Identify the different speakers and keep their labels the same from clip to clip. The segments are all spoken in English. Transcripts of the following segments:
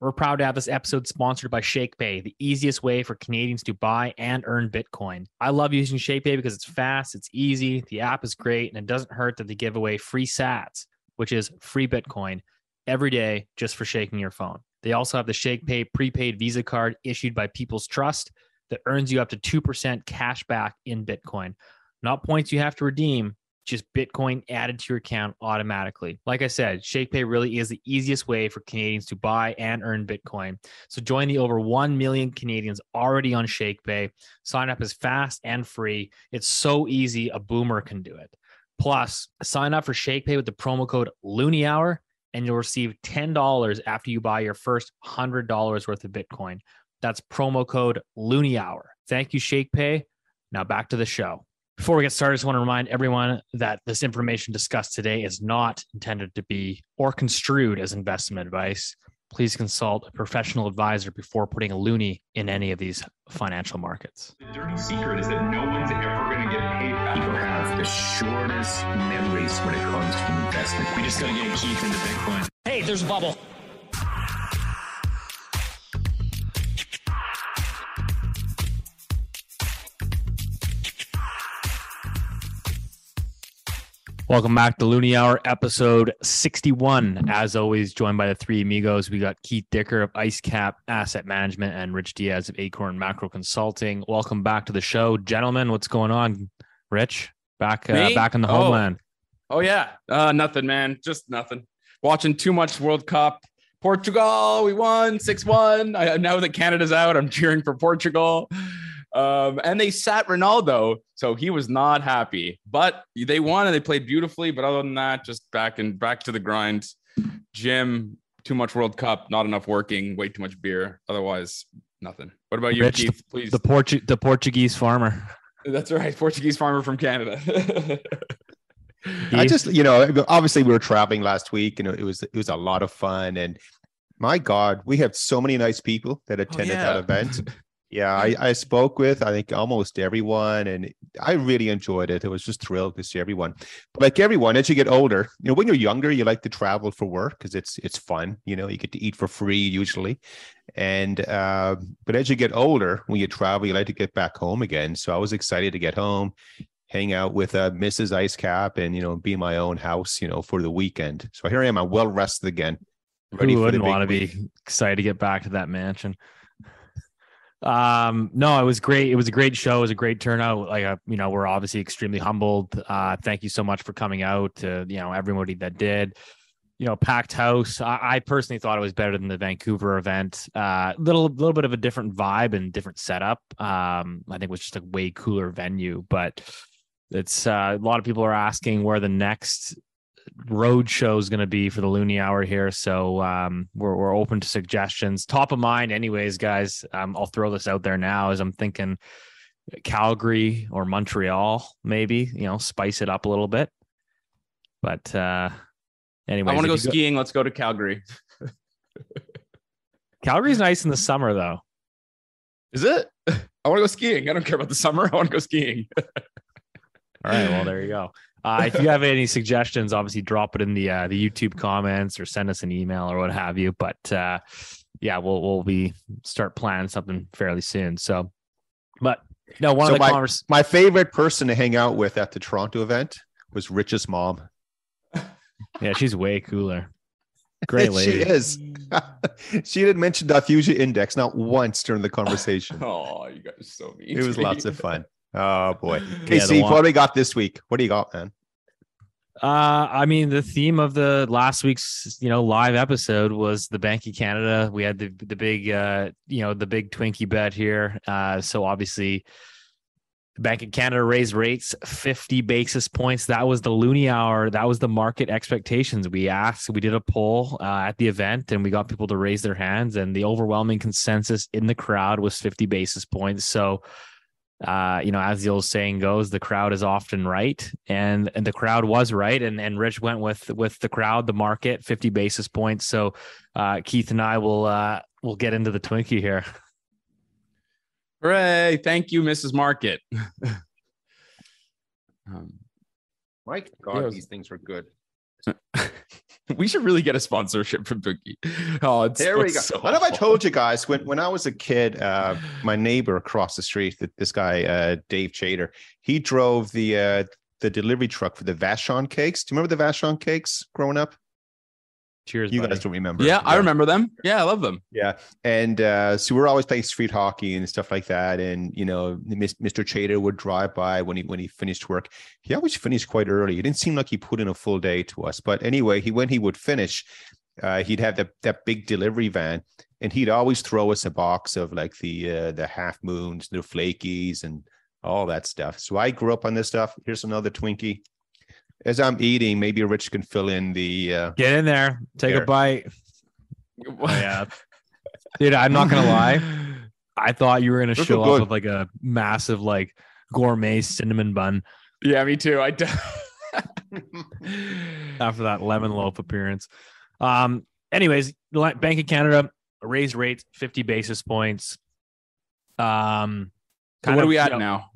Speaker 1: We're proud to have this episode sponsored by ShakePay, the easiest way for Canadians to buy and earn Bitcoin. I love using ShakePay because it's fast, it's easy, the app is great, and it doesn't hurt that they give away free sats, which is free Bitcoin, every day just for shaking your phone. They also have the ShakePay prepaid Visa card issued by People's Trust that earns you up to 2% cash back in Bitcoin. Not points you have to redeem, just Bitcoin added to your account automatically. Like I said, ShakePay really is the easiest way for Canadians to buy and earn Bitcoin. So join the over 1 million Canadians already on ShakePay. Sign up is fast and free. It's so easy, a boomer can do it. Plus, sign up for ShakePay with the promo code Loonie Hour and you'll receive $10 after you buy your first $100 worth of Bitcoin. That's promo code Loonie Hour. Thank you, ShakePay. Now back to the show. Before we get started, I just want to remind everyone that this information discussed today is not intended to be or construed as investment advice. Please consult a professional advisor before putting a loonie in any of these financial markets.
Speaker 2: The dirty secret is that no one's ever going to get paid back.
Speaker 3: People have the shortest memories when it comes to investment.
Speaker 4: We just got to get Keith into Bitcoin.
Speaker 1: Hey, there's a bubble. Welcome back to Loonie Hour, episode 61. As always, joined by the three amigos. We got Keith Dicker of IceCap Asset Management and Rich Dias of Acorn Macro Consulting. Welcome back to the show, gentlemen. What's going on, Rich? Back, uh, back in the
Speaker 5: Oh.
Speaker 1: homeland.
Speaker 5: Oh yeah, uh, nothing, man. Just nothing. Watching too much World Cup. Portugal, we won six one. I now that Canada's out, I'm cheering for Portugal. Um, and they sat Ronaldo, so he was not happy. But they won and they played beautifully. But other than that, just back and back to the grind. Jim, too much World Cup, not enough working, way too much beer. Otherwise, nothing. What about you,
Speaker 1: Rich,
Speaker 5: Keith? Please.
Speaker 1: The Portu- the Portuguese farmer.
Speaker 5: That's right, Portuguese farmer from Canada.
Speaker 6: I just, you know, obviously we were traveling last week, and it was it was a lot of fun. And my God, we have so many nice people that attended that
Speaker 5: yeah.
Speaker 6: event. Yeah, I, I spoke with I think almost everyone, and I really enjoyed it. I was just thrilled to see everyone. But like everyone, as you get older, you know, when you're younger, you like to travel for work because it's it's fun. You know, you get to eat for free usually, and uh, but as you get older, when you travel, you like to get back home again. So I was excited to get home, hang out with uh, Mrs. Ice Cap, and you know, be in my own house, you know, for the weekend. So here I am, I'm well rested again. ready
Speaker 1: Who wouldn't want to be excited to get back to that mansion? Um, no, it was great. It was a great show. It was a great turnout. Like, uh, you know, we're obviously extremely humbled. Uh, thank you so much for coming out. To you know, everybody that did. You know, packed house. I, I personally thought it was better than the Vancouver event. Uh, little, little bit of a different vibe and different setup. Um, I think it was just a way cooler venue, but it's uh, a lot of people are asking where the next road show is going to be for the Loonie Hour here. So um, we're we're open to suggestions. Top of mind, anyways, guys. Um, I'll throw this out there now as I'm thinking Calgary or Montreal, maybe. You know, spice it up a little bit. But uh, anyway,
Speaker 5: I want to go skiing. Let's go to Calgary.
Speaker 1: Calgary's nice in the summer, though.
Speaker 5: Is it? I want to go skiing. I don't care about the summer. I want to go skiing.
Speaker 1: All right, well, there you go. Uh, if you have any suggestions, obviously drop it in the uh, the YouTube comments or send us an email or what have you. But uh, yeah, we'll we'll be start planning something fairly soon. So, but no, one
Speaker 6: So
Speaker 1: of the
Speaker 6: my-
Speaker 1: convers-
Speaker 6: My favorite person to hang out with at the Toronto event was Rich's mom.
Speaker 1: yeah, she's way cooler. Great lady.
Speaker 6: She is. she didn't mention diffusion index not once during the conversation.
Speaker 5: oh, you guys are so mean.
Speaker 6: It was lots of fun. Oh boy. Okay,
Speaker 1: Yeah, the one-
Speaker 6: what do we got this week? What do you got, man?
Speaker 1: Uh, I mean, the theme of the last week's you know live episode was the Bank of Canada. We had the the big uh you know the big Twinkie bet here. Uh, so obviously, Bank of Canada raised rates 50 basis points. That was the Loonie hour. That was the market expectations. We asked, we did a poll uh, at the event, and we got people to raise their hands, and the overwhelming consensus in the crowd was 50 basis points. So uh, you know, as the old saying goes, the crowd is often right, and and the crowd was right, and and Rich went with with the crowd, the market, fifty basis points. So uh, Keith and I will uh, will get into the Twinkie here.
Speaker 5: Hooray! Thank you, Mrs. Market. um,
Speaker 6: My
Speaker 5: God,
Speaker 6: these things were good.
Speaker 5: We should really get a sponsorship from Bookie. Oh, it's,
Speaker 6: There we go.
Speaker 5: so
Speaker 6: I don't know if I told you guys when, when I was a kid, uh, my neighbor across the street, this guy uh, Dave Chater, he drove the uh, the delivery truck for the Vachon cakes. Do you remember the Vachon cakes growing up?
Speaker 1: Cheers,
Speaker 6: You
Speaker 1: buddy.
Speaker 6: guys don't remember?
Speaker 5: Yeah, I remember them. Yeah, I love them.
Speaker 6: Yeah, and uh, so we're always playing street hockey and stuff like that. And you know, Mr. Chater would drive by when he when he finished work. He always finished quite early. It didn't seem like he put in a full day to us. But anyway, he when he would finish, uh, he'd have that that big delivery van, and he'd always throw us a box of like the uh, the half moons, the flakies, and all that stuff. So I grew up on this stuff. Here's another Twinkie. As I'm eating, maybe Rich can fill in the. Uh,
Speaker 1: Get in there, take
Speaker 6: Here.
Speaker 1: a bite. Yeah, dude. I'm not gonna lie. I thought you were gonna
Speaker 6: Those
Speaker 1: show
Speaker 6: look
Speaker 1: up with like a massive like gourmet cinnamon bun
Speaker 5: Yeah, me too. I. d-
Speaker 1: after that lemon loaf appearance. Um. Anyways, Bank of Canada raised rates 50 basis points. Um.
Speaker 5: So what
Speaker 1: of,
Speaker 5: are we
Speaker 1: you
Speaker 5: at
Speaker 1: know,
Speaker 5: now?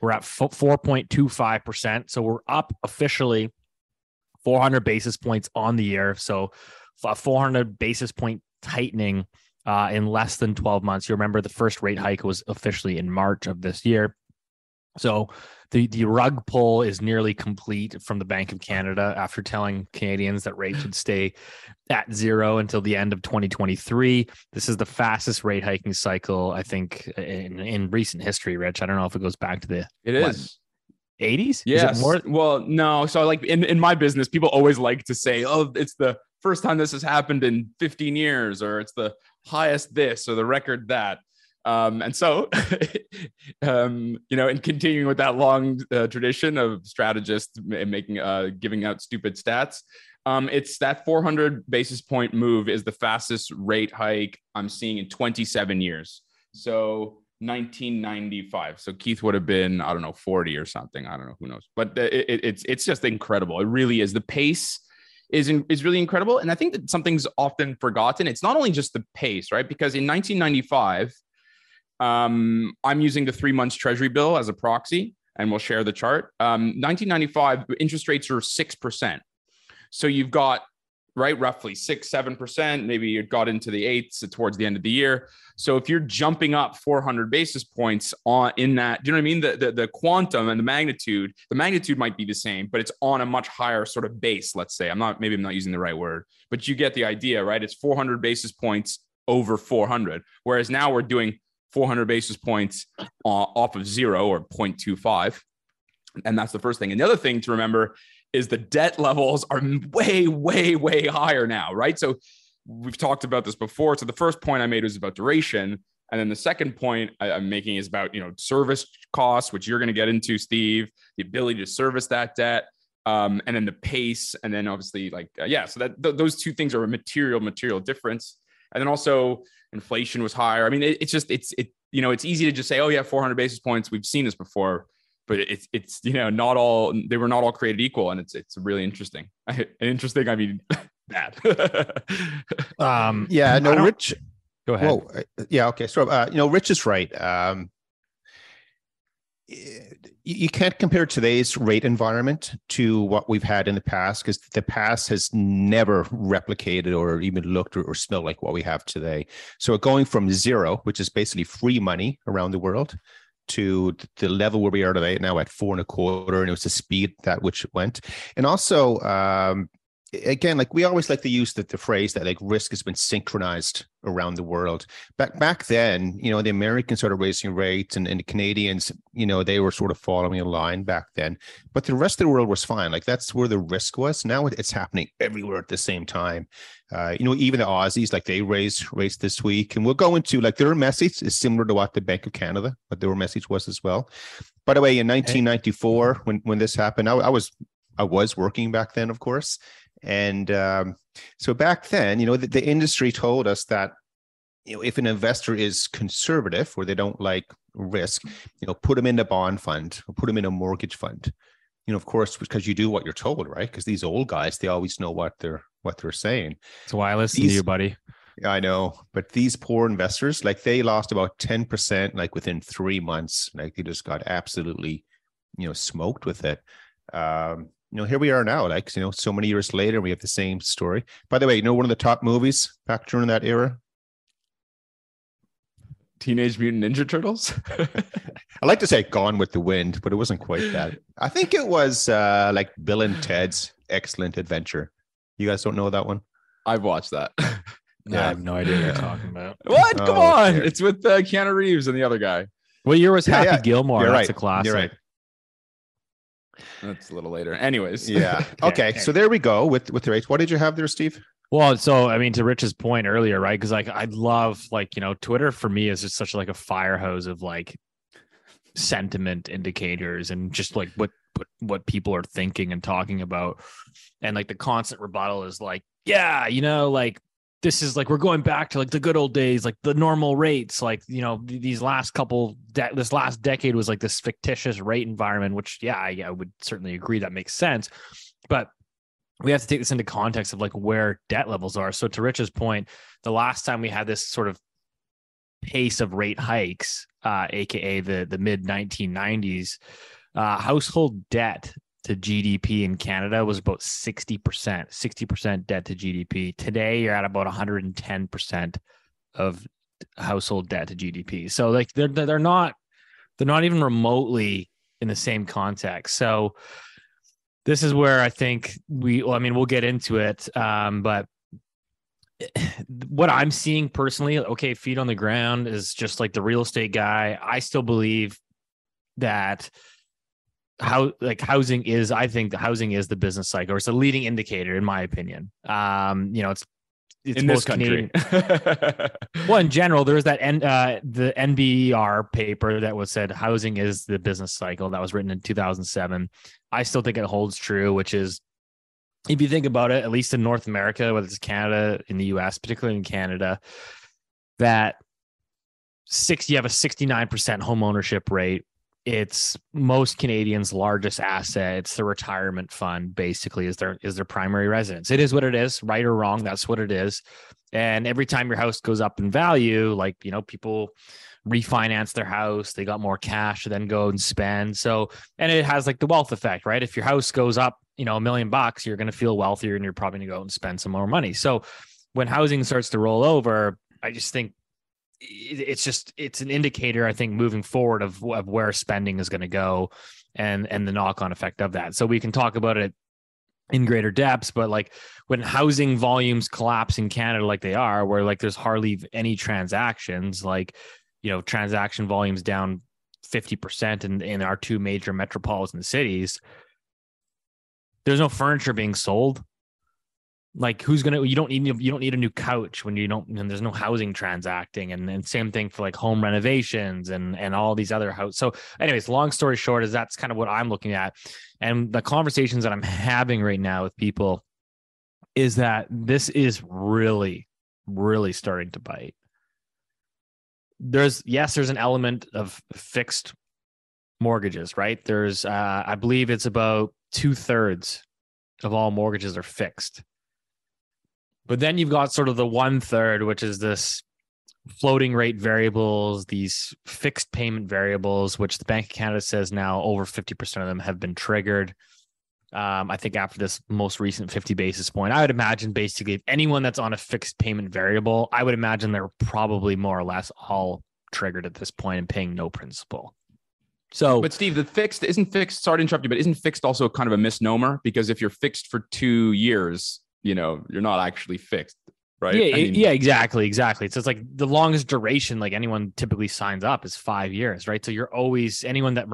Speaker 1: We're at four point two five percent, so we're up officially 400 basis points on the year. So a 400 basis point tightening uh, in less than 12 months. You remember the first rate hike was officially in March of this year. So the the rug pull is nearly complete from the Bank of Canada after telling Canadians that rates would stay at zero until the end of 2023. This is the fastest rate hiking cycle I think in in recent history. Rich, I don't know if it goes back to the
Speaker 5: It
Speaker 1: What?
Speaker 5: is.
Speaker 1: 80s.
Speaker 5: Yes.
Speaker 1: Is it more?
Speaker 5: Well, no. So like in, in my business, people always like to say, oh, it's the first time this has happened in 15 years, or it's the highest this or the record that. Um, and so, um, you know, in continuing with that long uh, tradition of strategists ma- making, uh, giving out stupid stats, um, it's that 400 basis point move is the fastest rate hike I'm seeing in 27 years. So 1995. So Keith would have been, I don't know, 40 or something. I don't know, who knows. But it, it- it's it's just incredible. It really is. The pace is in, is really incredible, and I think that something's often forgotten. It's not only just the pace, right? Because in 1995, um, I'm using the three months Treasury bill as a proxy, and we'll share the chart. Um, 1995 interest rates are six percent. So you've got right roughly six seven percent. Maybe you got into the eights towards the end of the year. So if you're jumping up 400 basis points on in that, do you know what I mean? The, the the quantum and the magnitude, the magnitude might be the same, but it's on a much higher sort of base. Let's say I'm not maybe I'm not using the right word, but you get the idea, right? It's 400 basis points over 400, whereas now we're doing 400 basis points uh, off of zero or 0.25, and that's the first thing. And the other thing to remember is the debt levels are way, way, way higher now, right? So we've talked about this before. So the first point I made was about duration. And then the second point I, am making is about, you know, service costs, which you're going to get into, Steve, the ability to service that debt. Um, and then the pace, and then obviously, like, uh, yeah, so that th- those two things are a material, material difference. And then also, inflation was higher. I mean, it, it's just, it's, it, you know, it's easy to just say, oh, yeah, 400 basis points. We've seen this before but it's it's you know not all they were not all created equal and it's it's really interesting interesting i mean bad
Speaker 1: Um,
Speaker 6: yeah, no, Rich.
Speaker 1: Go ahead.
Speaker 6: Whoa, uh, yeah, okay. So, uh, you know, Rich is right. Um, y- you can't compare today's rate environment to what we've had in the past because the past has never replicated or even looked or, or smelled like what we have today. So, going from zero, which is basically free money around the world, to the level where we are today, now at four and a quarter, and it was the speed that which it went, and also um, again, like we always like to use the, the phrase that like risk has been synchronized around the world. Back back then, you know, the Americans started raising rates and, and the Canadians, you know, they were sort of following a line back then. But the rest of the world was fine. Like that's where the risk was. Now it's happening everywhere at the same time. Uh, you know, even the Aussies, like they raised rates this week, and we'll go into like their message is similar to what the Bank of Canada, what their message was as well. By the way, in 1994, when when this happened, I, I was I was working back then, of course, and um, so back then, you know, the, the industry told us that you know if an investor is conservative or they don't like risk, you know, put them in a bond fund or put them in a mortgage fund. You know, of course, because you do what you're told, right? Because these old guys, they always know what they're what they're saying.
Speaker 1: So why I listen to you, buddy.
Speaker 6: I know, but these poor investors, like they lost about 10% like within three months. Like they just got absolutely, you know, smoked with it. Um, you know, here we are now. Like you know, so many years later, we have the same story. By the way, you know, one of the top movies back during that era.
Speaker 5: Teenage Mutant Ninja Turtles.
Speaker 6: I like to say Gone with the Wind, but it wasn't quite that. I think it was uh, like Bill and Ted's Excellent Adventure. You guys don't know that one?
Speaker 5: I've watched that.
Speaker 1: I
Speaker 6: Yeah.
Speaker 1: have no idea what you're talking about.
Speaker 5: what? Come
Speaker 6: Oh,
Speaker 5: on!
Speaker 6: okay.
Speaker 5: It's with uh, Keanu Reeves and the other guy.
Speaker 1: What year was
Speaker 6: Yeah,
Speaker 1: Happy
Speaker 6: yeah.
Speaker 1: Gilmore?
Speaker 6: You're
Speaker 1: That's
Speaker 6: right.
Speaker 1: a classic.
Speaker 6: You're right.
Speaker 5: That's a little later. Anyways.
Speaker 6: Yeah. okay. So there we go with with the race. What did you have there, Steve?
Speaker 1: Well, so I mean, to Rich's point earlier, right? Because like I love like you know, Twitter for me is just such like a fire hose of like sentiment indicators and just like what what what people are thinking and talking about, and like the constant rebuttal is like, yeah, you know, like this is like we're going back to like the good old days, like the normal rates, like you know these last couple de- this last decade was like this fictitious rate environment, which yeah, I, I would certainly agree that makes sense, but we have to take this into context of like where debt levels are. So to Rich's point, the last time we had this sort of pace of rate hikes, uh, aka the the mid 1990s, uh, household debt to GDP in Canada was about 60%, 60% debt to GDP. Today you're at about 110% of household debt to GDP. So like they're they're not they're not even remotely in the same context. So this is where I think we, well, I mean, we'll get into it. Um, but what I'm seeing personally, okay, feet on the ground is just like the real estate guy. I still believe that how like housing is, I think the housing is the business cycle, or it's a leading indicator, in my opinion. Um, you know, it's, it's
Speaker 5: in this
Speaker 1: most
Speaker 5: country.
Speaker 1: Canadian- well, in general, there's that N, uh, the NBER paper that was said housing is the business cycle that was written in 2007. I still think it holds true, which is if you think about it, at least in North America, whether it's Canada, in the US, particularly in Canada, that six you have a 69% home ownership rate. It's most Canadians' largest asset. It's the retirement fund, basically, is their is their primary residence. It is what it is, right or wrong. That's what it is. And every time your house goes up in value, like you know, people refinance their house, they got more cash to then go and spend. So, and it has like the wealth effect, right? If your house goes up, you know, a million bucks, you're going to feel wealthier and you're probably going to go and spend some more money. So, when housing starts to roll over, I just think it's just it's an indicator i think moving forward of, of where spending is going to go and and the knock-on effect of that. So we can talk about it in greater depths but like when housing volumes collapse in canada like they are where like there's hardly any transactions like you know transaction volumes down 50% in, in our two major metropolitan cities there's no furniture being sold like who's gonna you don't need you don't need a new couch when you don't and there's no housing transacting. And, and same thing for like home renovations and and all these other house so anyways long story short is that's kind of what i'm looking at. And the conversations that i'm having right now with people is that this is really really starting to bite. There's yes there's an element of fixed mortgages right? There's uh i believe it's about two-thirds of all mortgages are fixed but then you've got sort of the one third, which is this floating rate variables, these fixed payment variables, which the Bank of Canada says now over 50% of them have been triggered. Um, I think after this most recent 50 basis point, I would imagine basically if anyone that's on a fixed payment variable, I would imagine they're probably more or less all triggered at this point and paying no principal. So,
Speaker 5: But Steve, the fixed isn't fixed. Sorry to interrupt you, but isn't fixed also kind of a misnomer? Because if you're fixed for two years, you know, you're not actually fixed, right?
Speaker 1: Yeah,
Speaker 5: I mean,
Speaker 1: yeah, exactly, exactly. So it's like the longest duration, like anyone typically signs up, is five years, right? So you're always anyone that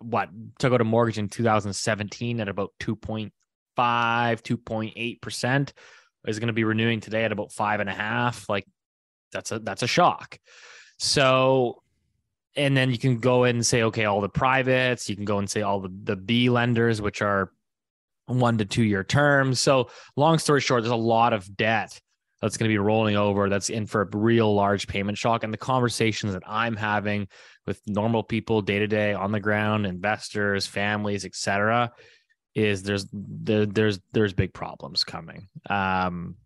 Speaker 1: what took out a mortgage in 2017 at about 2.5, 2.8 percent is going to be renewing today at about five and a half. Like that's a that's a shock. So and then you can go in and say, okay, all the privates, you can go and say all the, the B lenders, which are one to two year terms. So long story short, there's a lot of debt that's going to be rolling over that's in for a real large payment shock. And the conversations that I'm having with normal people day to day on the ground, investors, families, etc., is there's there, there's there's big problems coming. Um,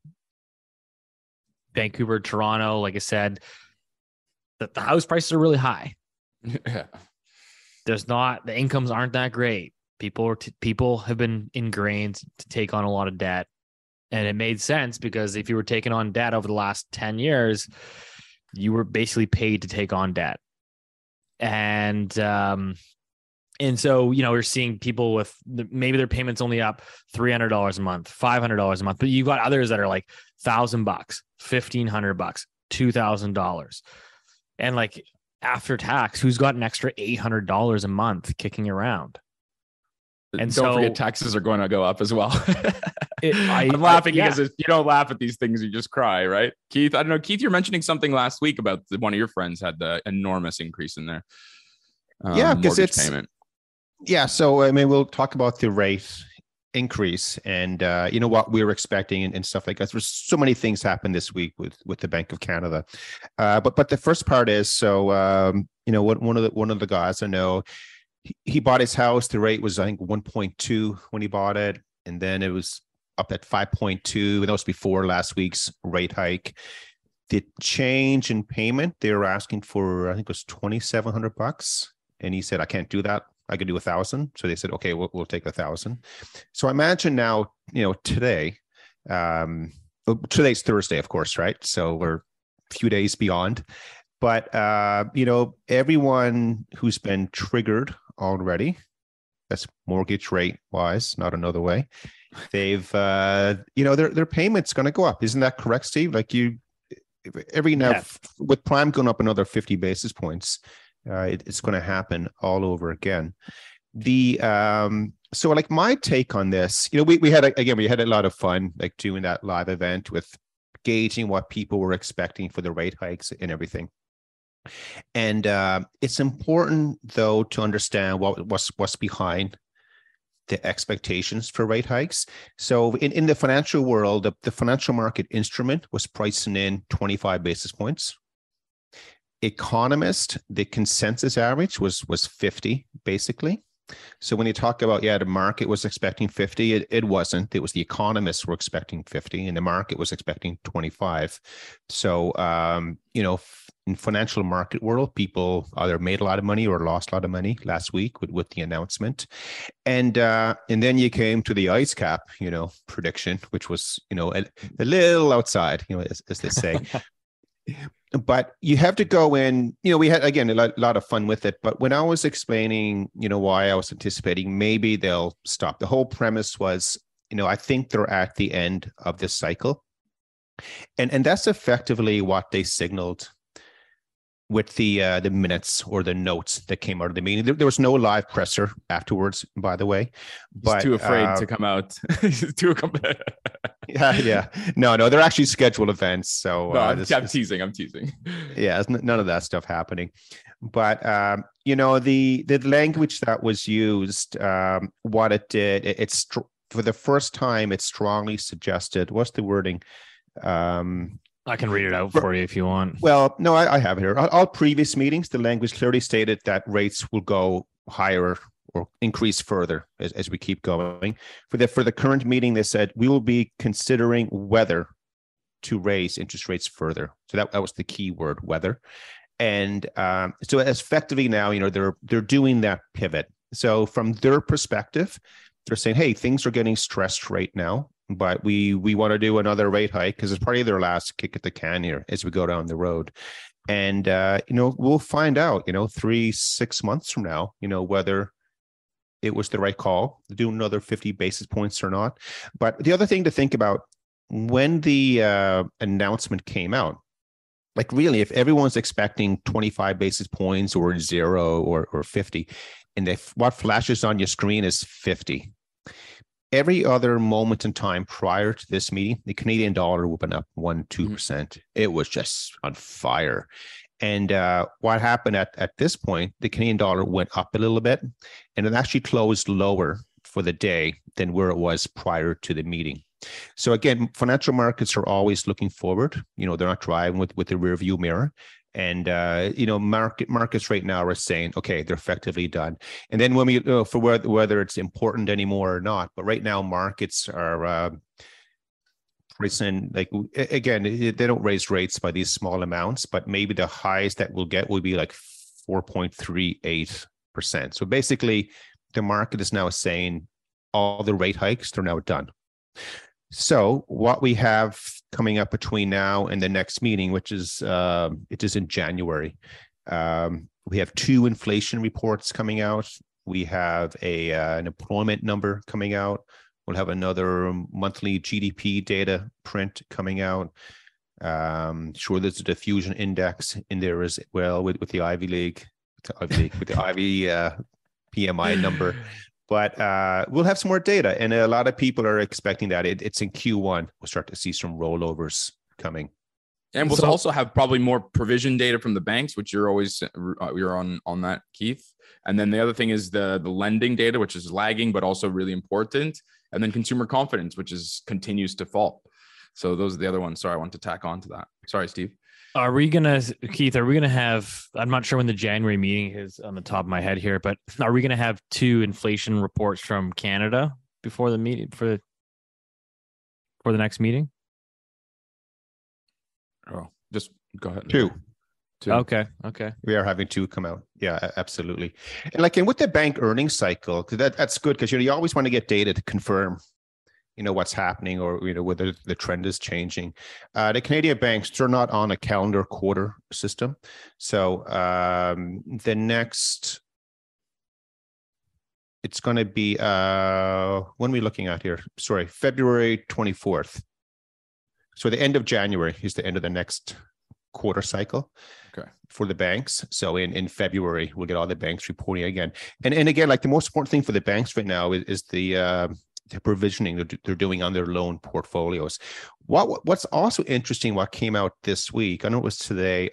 Speaker 1: Vancouver, Toronto, like I said, that the house prices are really high.
Speaker 5: Yeah.
Speaker 1: There's not the incomes aren't that great. People are t- people have been ingrained to take on a lot of debt, and it made sense because if you were taking on debt over the last ten years, you were basically paid to take on debt, and um, and so you know we're seeing people with maybe their payments only up three hundred dollars a month, five hundred dollars a month, but you've got others that are like thousand bucks, fifteen hundred bucks, two thousand dollars, and like after tax, who's got an extra eight hundred dollars a month kicking around?
Speaker 5: And
Speaker 1: And
Speaker 5: don't
Speaker 1: so-
Speaker 5: forget taxes are going to go up as well.
Speaker 1: It- I-
Speaker 5: am laughing
Speaker 1: I- yeah.
Speaker 5: because if you don't laugh at these things, you just cry, right? Keith, I don't know. Keith, you're mentioning something last week about the, one of your friends had the enormous increase in their
Speaker 6: Yeah,
Speaker 5: um,
Speaker 6: 'cause
Speaker 5: mortgage
Speaker 6: it's-
Speaker 5: payment.
Speaker 6: Yeah, so I mean, we'll talk about the rate increase and uh, you know what we're expecting and, and stuff like that. There's so many things happened this week with with the Bank of Canada, uh, but but the first part is so um, you know what one of the one of the guys I know he, bought his house. The rate was I think 1.2 when he bought it, and then it was up at 5.2, and that was before last week's rate hike. The change in payment they were asking for I think it was 2,700 bucks, and he said I can't do that. I could do a thousand. So they said, okay, we'll, we'll take a thousand. So I imagine now, you know, today, um, today's Thursday, of course, right? So we're a few days beyond. But, uh, you know, everyone who's been triggered already, that's mortgage rate wise, not another way. They've, uh, you know, their, their payment's going to go up. Isn't that correct, Steve? Like you, every now with prime going up another 50 basis points, uh, it, it's going to happen all over again. The um, so like my take on this, you know, we we had a, again we had a lot of fun like doing that live event with gauging what people were expecting for the rate hikes and everything. And uh, it's important though to understand what what's what's behind the expectations for rate hikes. So in, in the financial world, the, the financial market instrument was pricing in 25 basis points economist the consensus average was was 50 basically so when you talk about yeah the market was expecting 50 it, it wasn't. It was the economists were expecting 50 and the market was expecting 25 so um you know in financial market world people either made a lot of money or lost a lot of money last week with, with the announcement. And uh and then you came to the ice cap you know prediction which was you know a, a little outside you know as, as they say but you have to go in you know we had again a lot, of fun with it. But when i was explaining you know why i was anticipating maybe they'll stop. The whole premise was you know i think they're at the end of this cycle. And and that's effectively what they signaled with the uh, the minutes or the notes that came out of the meeting there, there was no live presser afterwards by the way
Speaker 5: He's too afraid
Speaker 6: uh,
Speaker 5: to come out. Too.
Speaker 6: Yeah yeah no no they're actually scheduled events so
Speaker 5: no,
Speaker 6: uh,
Speaker 5: I'm,
Speaker 6: this-
Speaker 5: I'm teasing. I'm teasing.
Speaker 6: yeah n- none of that stuff happening but um you know the the language that was used um what it did it, it's for the first time it strongly suggested what's the wording um
Speaker 1: I can read it out for you if you want.
Speaker 6: well no i, I have it here. All, previous meetings the language clearly stated that rates will go higher or increase further as, as we keep going. For the for the current meeting they said we will be considering whether to raise interest rates further. So that, that was the key word whether. And um, so effectively now you know they're they're doing that pivot. So from their perspective they're saying hey things are getting stressed right now but we we want to do another rate hike because it's probably their last kick at the can here as we go down the road. And uh, you know we'll find out you know three six months from now you know whether it was the right call to do another 50 basis points or not. But the other thing to think about when the uh, announcement came out like really if everyone's expecting 25 basis points or zero or, or 50 and if what flashes on your screen is 50 every other moment in time prior to this meeting the canadian dollar would have been up 1 2% it was just on fire and uh, what happened at, at this point the canadian dollar went up a little bit and it actually closed lower for the day than where it was prior to the meeting so again, financial markets are always looking forward. You know, they're not driving with with the rear view mirror. And uh, you know, market markets right now are saying, okay, they're effectively done. And then when we know, for whether whether it's important anymore or not, but right now markets are uh, pricing like again, they don't raise rates by these small amounts, but maybe the highest that we'll get will be like four point three eight percent. So basically, the market is now saying all the rate hikes they're now done. So what we have coming up between now and the next meeting, which is uh, it is in January, um, we have two inflation reports coming out. We have a uh, an employment number coming out. We'll have another monthly GDP data print coming out. Um, sure, there's a diffusion index in there as well with, with the Ivy League, with the Ivey with the Ivey uh, PMI number. But uh, we'll have some more data, and a lot of people are expecting that it, it's in Q1. We'll start to see some rollovers coming.
Speaker 5: And we'll
Speaker 1: So-
Speaker 5: also have probably more provision data from the banks, which you're always uh, you're on on that, Keith. And then the other thing is the the lending data, which is lagging but also really important. And then consumer confidence, which is continues to fall. So those are the other ones. Sorry, I want to tack on to that. Sorry, Steve.
Speaker 1: Are we gonna, Keith? Are we gonna have? I'm not sure when the January meeting is on the top of my head here, but are we gonna have two inflation reports from Canada before the meeting for the for the next meeting?
Speaker 5: Oh, just go ahead.
Speaker 6: Two.
Speaker 5: Two.
Speaker 1: Okay, okay.
Speaker 6: We are having two come out. Yeah, absolutely. And like, and with the bank earnings cycle, that that's good because you know you always want to get data to confirm, you know, what's happening or you know whether the trend is changing. Uh, the Canadian banks they're not on a calendar quarter system, so um, the next. It's going to be uh when are we looking at here? Sorry, February 24th. So the end of January is the end of the next quarter cycle for the banks. So in, in February, we'll get all the banks reporting again. And and again, like the most important thing for the banks right now is, is the uh, the provisioning they're, they're doing on their loan portfolios. What what- what's also interesting, what came out this week, I know it was today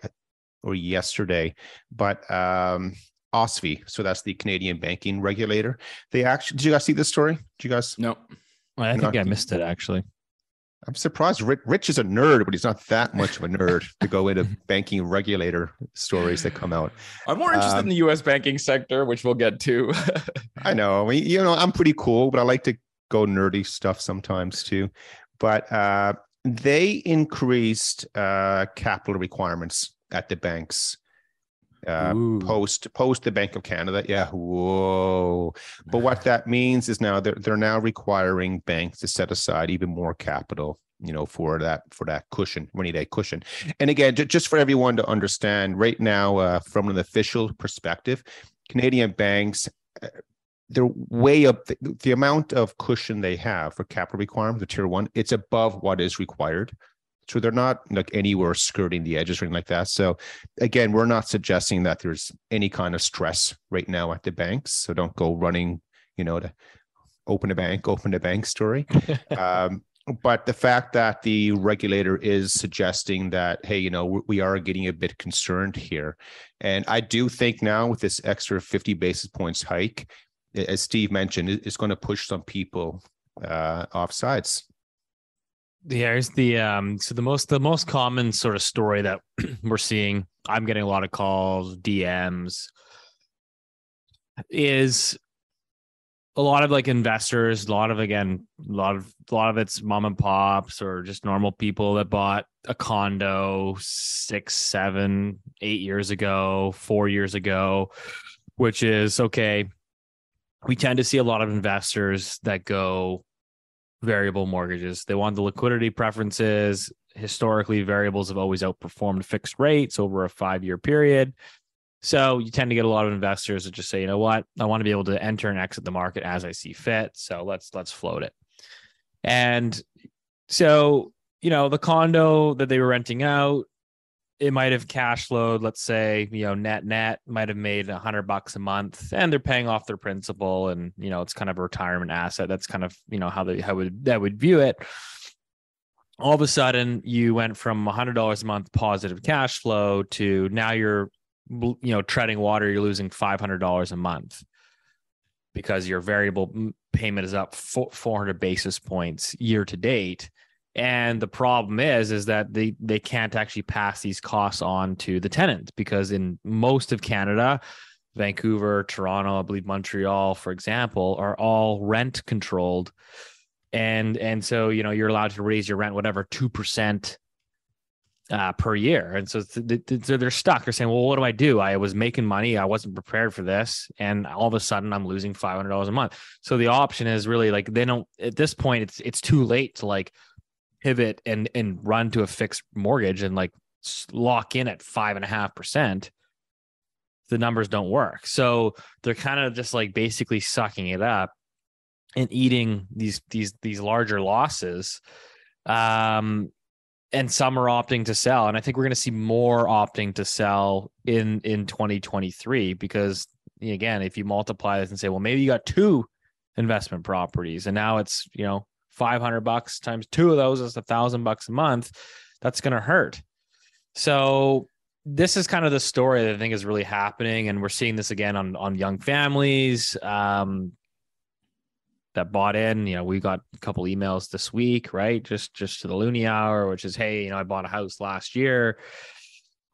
Speaker 6: or yesterday, but um OSFI, so that's the Canadian banking regulator. They actually did you guys see this story? Did you guys
Speaker 5: No.
Speaker 1: I think
Speaker 6: Not-
Speaker 1: I missed it actually.
Speaker 6: I'm surprised. Rich, Rich is a nerd, but he's not that much of a nerd to go into banking regulator stories that come out.
Speaker 5: I'm more interested
Speaker 6: Um,
Speaker 5: in the U.S. banking sector, which we'll get to.
Speaker 6: I know. I mean, you know, I'm pretty cool, but I like to go nerdy stuff sometimes too. But uh, they increased uh, capital requirements at the banks uh, post post the Bank of Canada. Yeah, whoa. But what that means is now they're they're now requiring banks to set aside even more capital. You know, for that for that cushion, rainy day cushion. And again, ju- just for everyone to understand, right now, uh, from an official perspective, Canadian banks uh, they're way up the, the amount of cushion they have for capital requirements, the tier one, it's above what is required. So they're not like anywhere skirting the edges or anything like that. So again, we're not suggesting that there's any kind of stress right now at the banks. So don't go running, you know, to open a bank, open a bank story. um, but the fact that the regulator is suggesting that, hey, you know, we- are getting a bit concerned here. And I do think now with this extra 50 basis points hike, as Steve mentioned, it's going to push some people uh, off sides.
Speaker 1: Yeah, here's the um so the most the most common sort of story that we're seeing, I'm getting a lot of calls, DMs, is a lot of like investors, a lot of again, a lot of a lot of it's mom and pops or just normal people that bought a condo six, seven, eight years ago, four years ago, which is okay. We tend to see a lot of investors that go variable mortgages. They want the liquidity preferences. Historically, variables have always outperformed fixed rates over a five year period. So you tend to get a lot of investors that just say, you know what, I want to be able to enter and exit the market as I see fit. So let's let's float it. And so, you know, the condo that they were renting out, it might have cash flowed, let's say, you know, net net might have made a hundred bucks a month and they're paying off their principal and, you know, it's kind of a retirement asset. That's kind of, you know, how they, how would, that would view it. All of a sudden you went from hundred dollars a month positive cash flow to now you're, you know, treading water, you're losing $500 a month because your variable payment is up 400 basis points year to date and the problem is is that they they can't actually pass these costs on to the tenant because in most of canada vancouver toronto i believe montreal for example are all rent controlled and and so you know you're allowed to raise your rent whatever 2% uh, per year. And so th- th- they're stuck. They're saying, well, what do I do? I was making money. I wasn't prepared for this. And all of a sudden I'm losing $500 a month. So the option is really like, they don't, at this point, it's, it's too late to like pivot and, and run to a fixed mortgage and like lock in at five and a half percent. The numbers don't work. So they're kind of just like basically sucking it up and eating these, these, these larger losses. Um, and some are opting to sell and i think we're going to see more opting to sell in in 2023 because again if you multiply this and say well maybe you got two investment properties and now it's you know 500 bucks times two of those is a thousand bucks a month that's going to hurt so this is kind of the story that i think is really happening and we're seeing this again on on young families um that bought in. You know, we got a couple emails this week, right? Just just to the Loonie Hour, which is, hey, you know, I bought a house last year,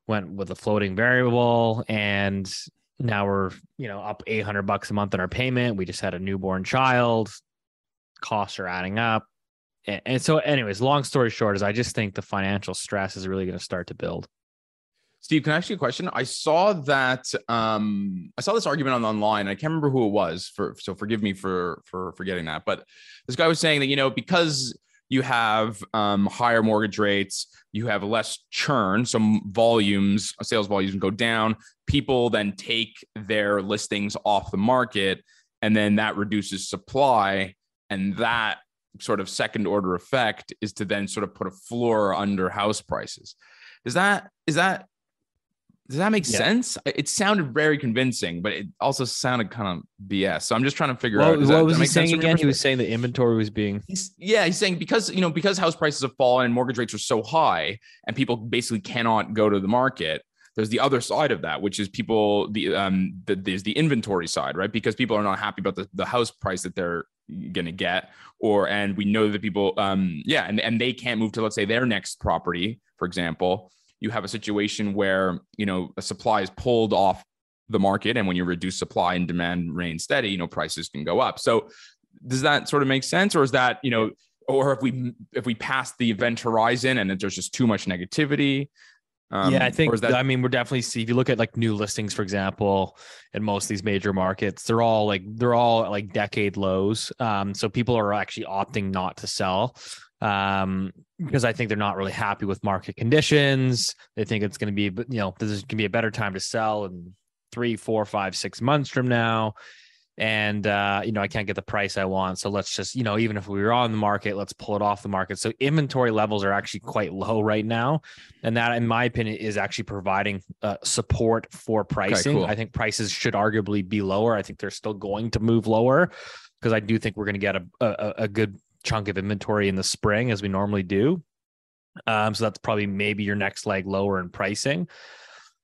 Speaker 1: went with a floating variable, and now we're you know up 800 bucks a month in our payment. We just had a newborn child. Costs are adding up. And, and so, anyways, long story short is I just think the financial stress is really going to start to build.
Speaker 5: Steve, can I ask you a question? I saw that um, I saw this argument on online. I can't remember who it was. For so forgive me for for forgetting that. But this guy was saying that you know because you have um, higher mortgage rates, you have less churn, so volumes, sales volumes go down. People then take their listings off the market, and then that reduces supply, and that sort of second order effect is to then sort of put a floor under house prices. Is that is that does that make yeah. sense? It sounded very convincing, but it also sounded kind of BS. So I'm just trying to figure
Speaker 1: well,
Speaker 5: out.
Speaker 1: What that, was he saying again? He was saying the inventory was being.
Speaker 5: He's, yeah, he's saying because you know because house prices have fallen and mortgage rates are so high, and people basically cannot go to the market. There's the other side of that, which is people the um the, there's the inventory side, right? Because people are not happy about the, the house price that they're gonna get, or and we know that people um yeah, and and they can't move to let's say their next property, for example. You have a situation where you know a supply is pulled off the market and when you reduce supply and demand remain steady you know prices can go up. So does that sort of make sense or is that you know or if we if we pass the event horizon and there's just too much negativity
Speaker 1: um, yeah, I think. That- I mean, we're definitely see if you look at like new listings, for example, in most of these major markets, they're all like they're all like decade lows. Um, so people are actually opting not to sell um, because I think they're not really happy with market conditions. They think it's going to be, you know, this is going to be a better time to sell in three, four, five, six months from now. And, uh, you know, I can't get the price I want. So let's just, you know, even if we were on the market, let's pull it off the market. So inventory levels are actually quite low right now. And that, in my opinion, is actually providing uh, support for pricing. Okay, cool. I think prices should arguably be lower. I think they're still going to move lower because I do think we're going to get a, a, a good chunk of inventory in the spring as we normally do. Um, so that's probably maybe your next leg lower in pricing.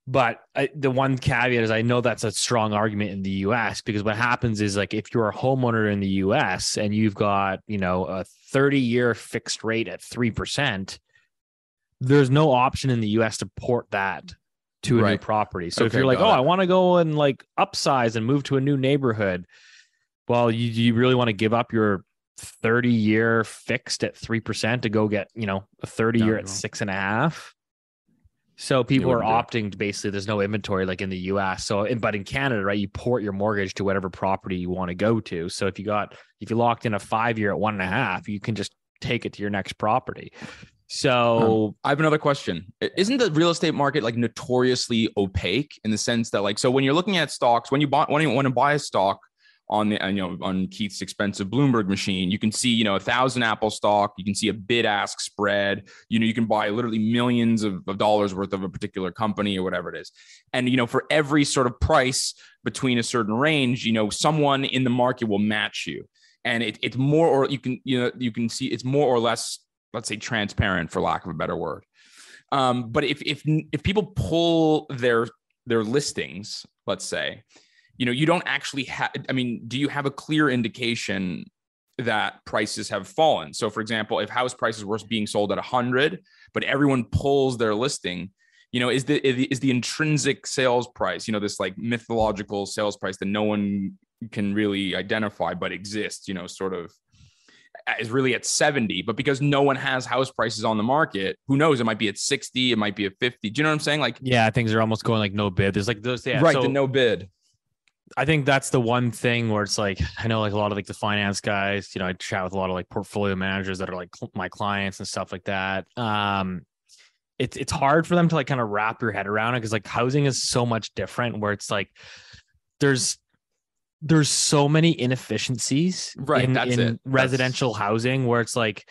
Speaker 1: But I, the one caveat is I know that's a strong argument in the US because what happens is like if you're a homeowner in the US and you've got, you know, a 30 year fixed rate at 3%, there's no option in the US to port that to a right. new property. So okay, if you're like, oh, it. I want to go and like upsize and move to a new neighborhood, well, you, you really want to give up your 30 year fixed at 3% to go get, you know, a 30 year at six and a half. So people are opting to basically there's no inventory like in the US. So but in Canada, right, you port your mortgage to whatever property you want to go to. So if you got if you locked in a five year at one and a half, you can just take it to your next property. So
Speaker 5: um, I have another question. Isn't the real estate market like notoriously opaque in the sense that like so when you're looking at stocks, when you buy when you want to buy a stock, on the you know on Keith's expensive Bloomberg machine. You can see you know a thousand Apple stock. You can see a bid ask spread. You know you can buy literally millions of, of dollars worth of a particular company or whatever it is. And you know for every sort of price between a certain range, you know someone in the market will match you. And it, it's more or you can you know you can see it's more or less let's say transparent for lack of a better word. Um, but if if if people pull their their listings, let's say, you know you don't actually have i mean do you have a clear indication that prices have fallen so for example if house prices were being sold at 100 but everyone pulls their listing you know is the is the intrinsic sales price you know this like mythological sales price that no one can really identify but exists you know sort of is really at 70, but because no one has house prices on the market, who knows? It might be at 60, it might be at 50. Do you know what I'm saying? Like,
Speaker 1: Yeah, things are almost going like no bid. There's like those. Yeah,
Speaker 5: right,
Speaker 1: so
Speaker 5: the no bid.
Speaker 1: I think that's the one thing where it's like I know like a lot of like the finance guys. You know, I chat with a lot of like portfolio managers that are like cl- my clients and stuff like that. Um, it's it's hard for them to like kind of wrap your head around it because like housing is so much different. Where it's like there's there's so many inefficiencies
Speaker 5: Right,
Speaker 1: in,
Speaker 5: that's
Speaker 1: in
Speaker 5: it. That's-
Speaker 1: residential housing where it's like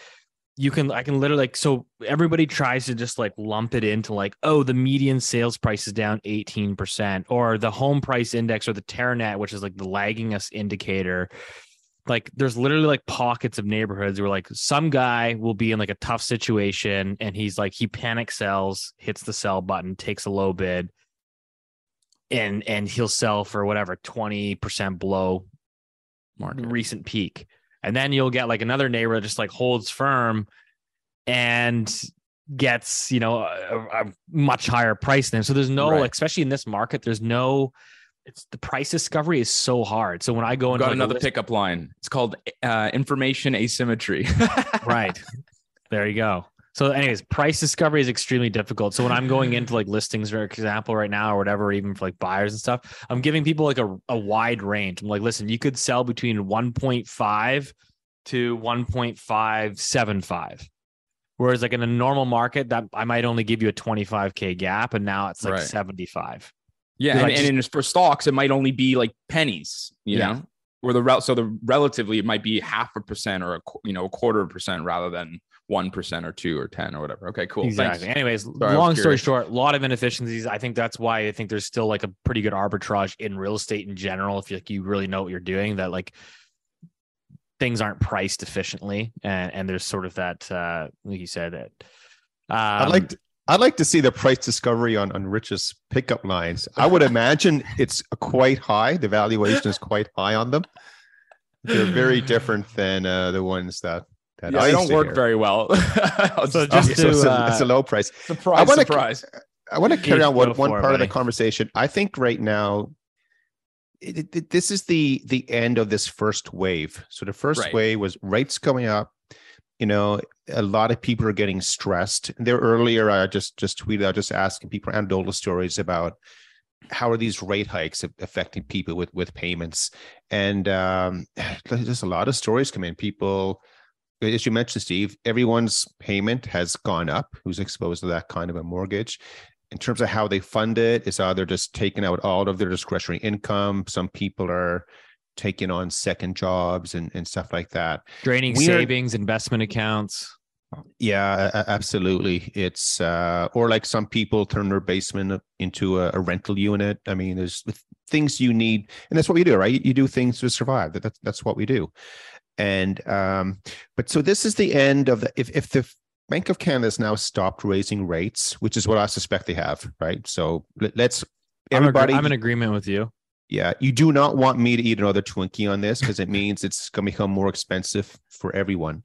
Speaker 1: you can I can literally like so everybody tries to just like lump it into like oh the median sales price is down 18% or the home price index or the Teranet which is like the lagging us indicator like there's literally like pockets of neighborhoods where like some guy will be in like a tough situation and he's like he panic sells hits the sell button takes a low bid and and he'll sell for whatever 20% below
Speaker 5: Market.
Speaker 1: recent peak. And then you'll get like another neighbor that just like holds firm and gets, you know, a, a much higher price than him. So there's no,
Speaker 5: Right.
Speaker 1: like, especially in this market, there's no, it's the price discovery is so hard. So when I go into
Speaker 5: Got
Speaker 1: like,
Speaker 5: another
Speaker 1: list-
Speaker 5: pickup line. It's called uh, information asymmetry.
Speaker 1: right there you go so anyways price discovery is extremely difficult. So when i'm going into like listings for example right now or whatever even for like buyers and stuff i'm giving people like a, a wide range. I'm like listen you could sell between 1.5 to 1.575 whereas like in a normal market that i might only give you a 25k gap and now it's like
Speaker 5: Right.
Speaker 1: 75
Speaker 5: Yeah, and,
Speaker 1: like,
Speaker 5: and for stocks, it might only be like pennies, you
Speaker 1: Yeah.
Speaker 5: know, or the rel- so the relatively it might be half a percent or a you know a quarter of a percent rather than one percent or two or ten or whatever. Okay, cool.
Speaker 1: Exactly.
Speaker 5: Thanks.
Speaker 1: Anyways,
Speaker 5: I was
Speaker 1: long story short, a lot of inefficiencies. I think that's why I think there's still like a pretty good arbitrage in real estate in general. If you, like you really know what you're doing, that like things aren't priced efficiently, and and there's sort of that, uh, like you said, that. Um,
Speaker 6: I'd like to, I'd like to see the price discovery on on Rich's pickup lines. I would imagine it's quite high. The valuation is quite high on them. They're very different than uh, the ones that that
Speaker 5: Yeah,
Speaker 6: I
Speaker 5: they don't work
Speaker 6: hear.
Speaker 5: very well. I'll
Speaker 1: So
Speaker 5: just-
Speaker 1: just
Speaker 6: so
Speaker 1: to,
Speaker 6: it's, a, it's a
Speaker 1: uh,
Speaker 6: low price.
Speaker 5: surprise,
Speaker 6: wanna-
Speaker 5: surprise.
Speaker 6: I want to carry on one, one
Speaker 1: for it,
Speaker 6: part of the conversation. I think right now, it, it- this is the the end of this first wave. So the first
Speaker 5: Right.
Speaker 6: wave was rates going up. You know, a lot of people are getting stressed. There earlier, I just just tweeted out just asking people anecdotal stories about how are these rate hikes affecting people with with payments, and um, there's a lot of stories come in. People as you mentioned, Steve, everyone's payment has gone up who's exposed to that kind of a mortgage. In terms of how they fund it, it's either just taking out all of their discretionary income. Some people are taking on second jobs and, and stuff like that.
Speaker 1: draining
Speaker 6: we are-
Speaker 1: savings, investment accounts.
Speaker 6: Yeah, absolutely. It's uh, or like some people turn their basement into a, a rental unit. I mean, there's things you need, and that's what we do, right? You do things to survive. That- That's that's what we do. And um, but so this is the end of the if if the Bank of Canada has now stopped raising rates, which is what I suspect they have, right? So let- let's
Speaker 1: I'm, agree-
Speaker 6: everybody.
Speaker 1: I'm in agreement with you.
Speaker 6: Yeah, you do not want me to eat another Twinkie on this because it means it's going to become more expensive for everyone.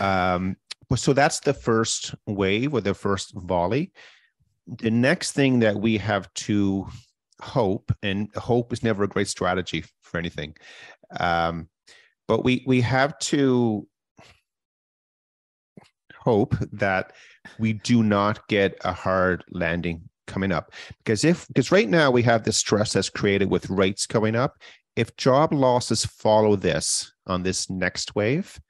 Speaker 6: Um, but so that's the first wave or the first volley. The next thing that we have to hope, and hope is never a great strategy for anything, um, but we we have to hope that we do not get a hard landing coming up. Because if because right now we have this stress that's created with rates going up. If job losses follow this on this next wave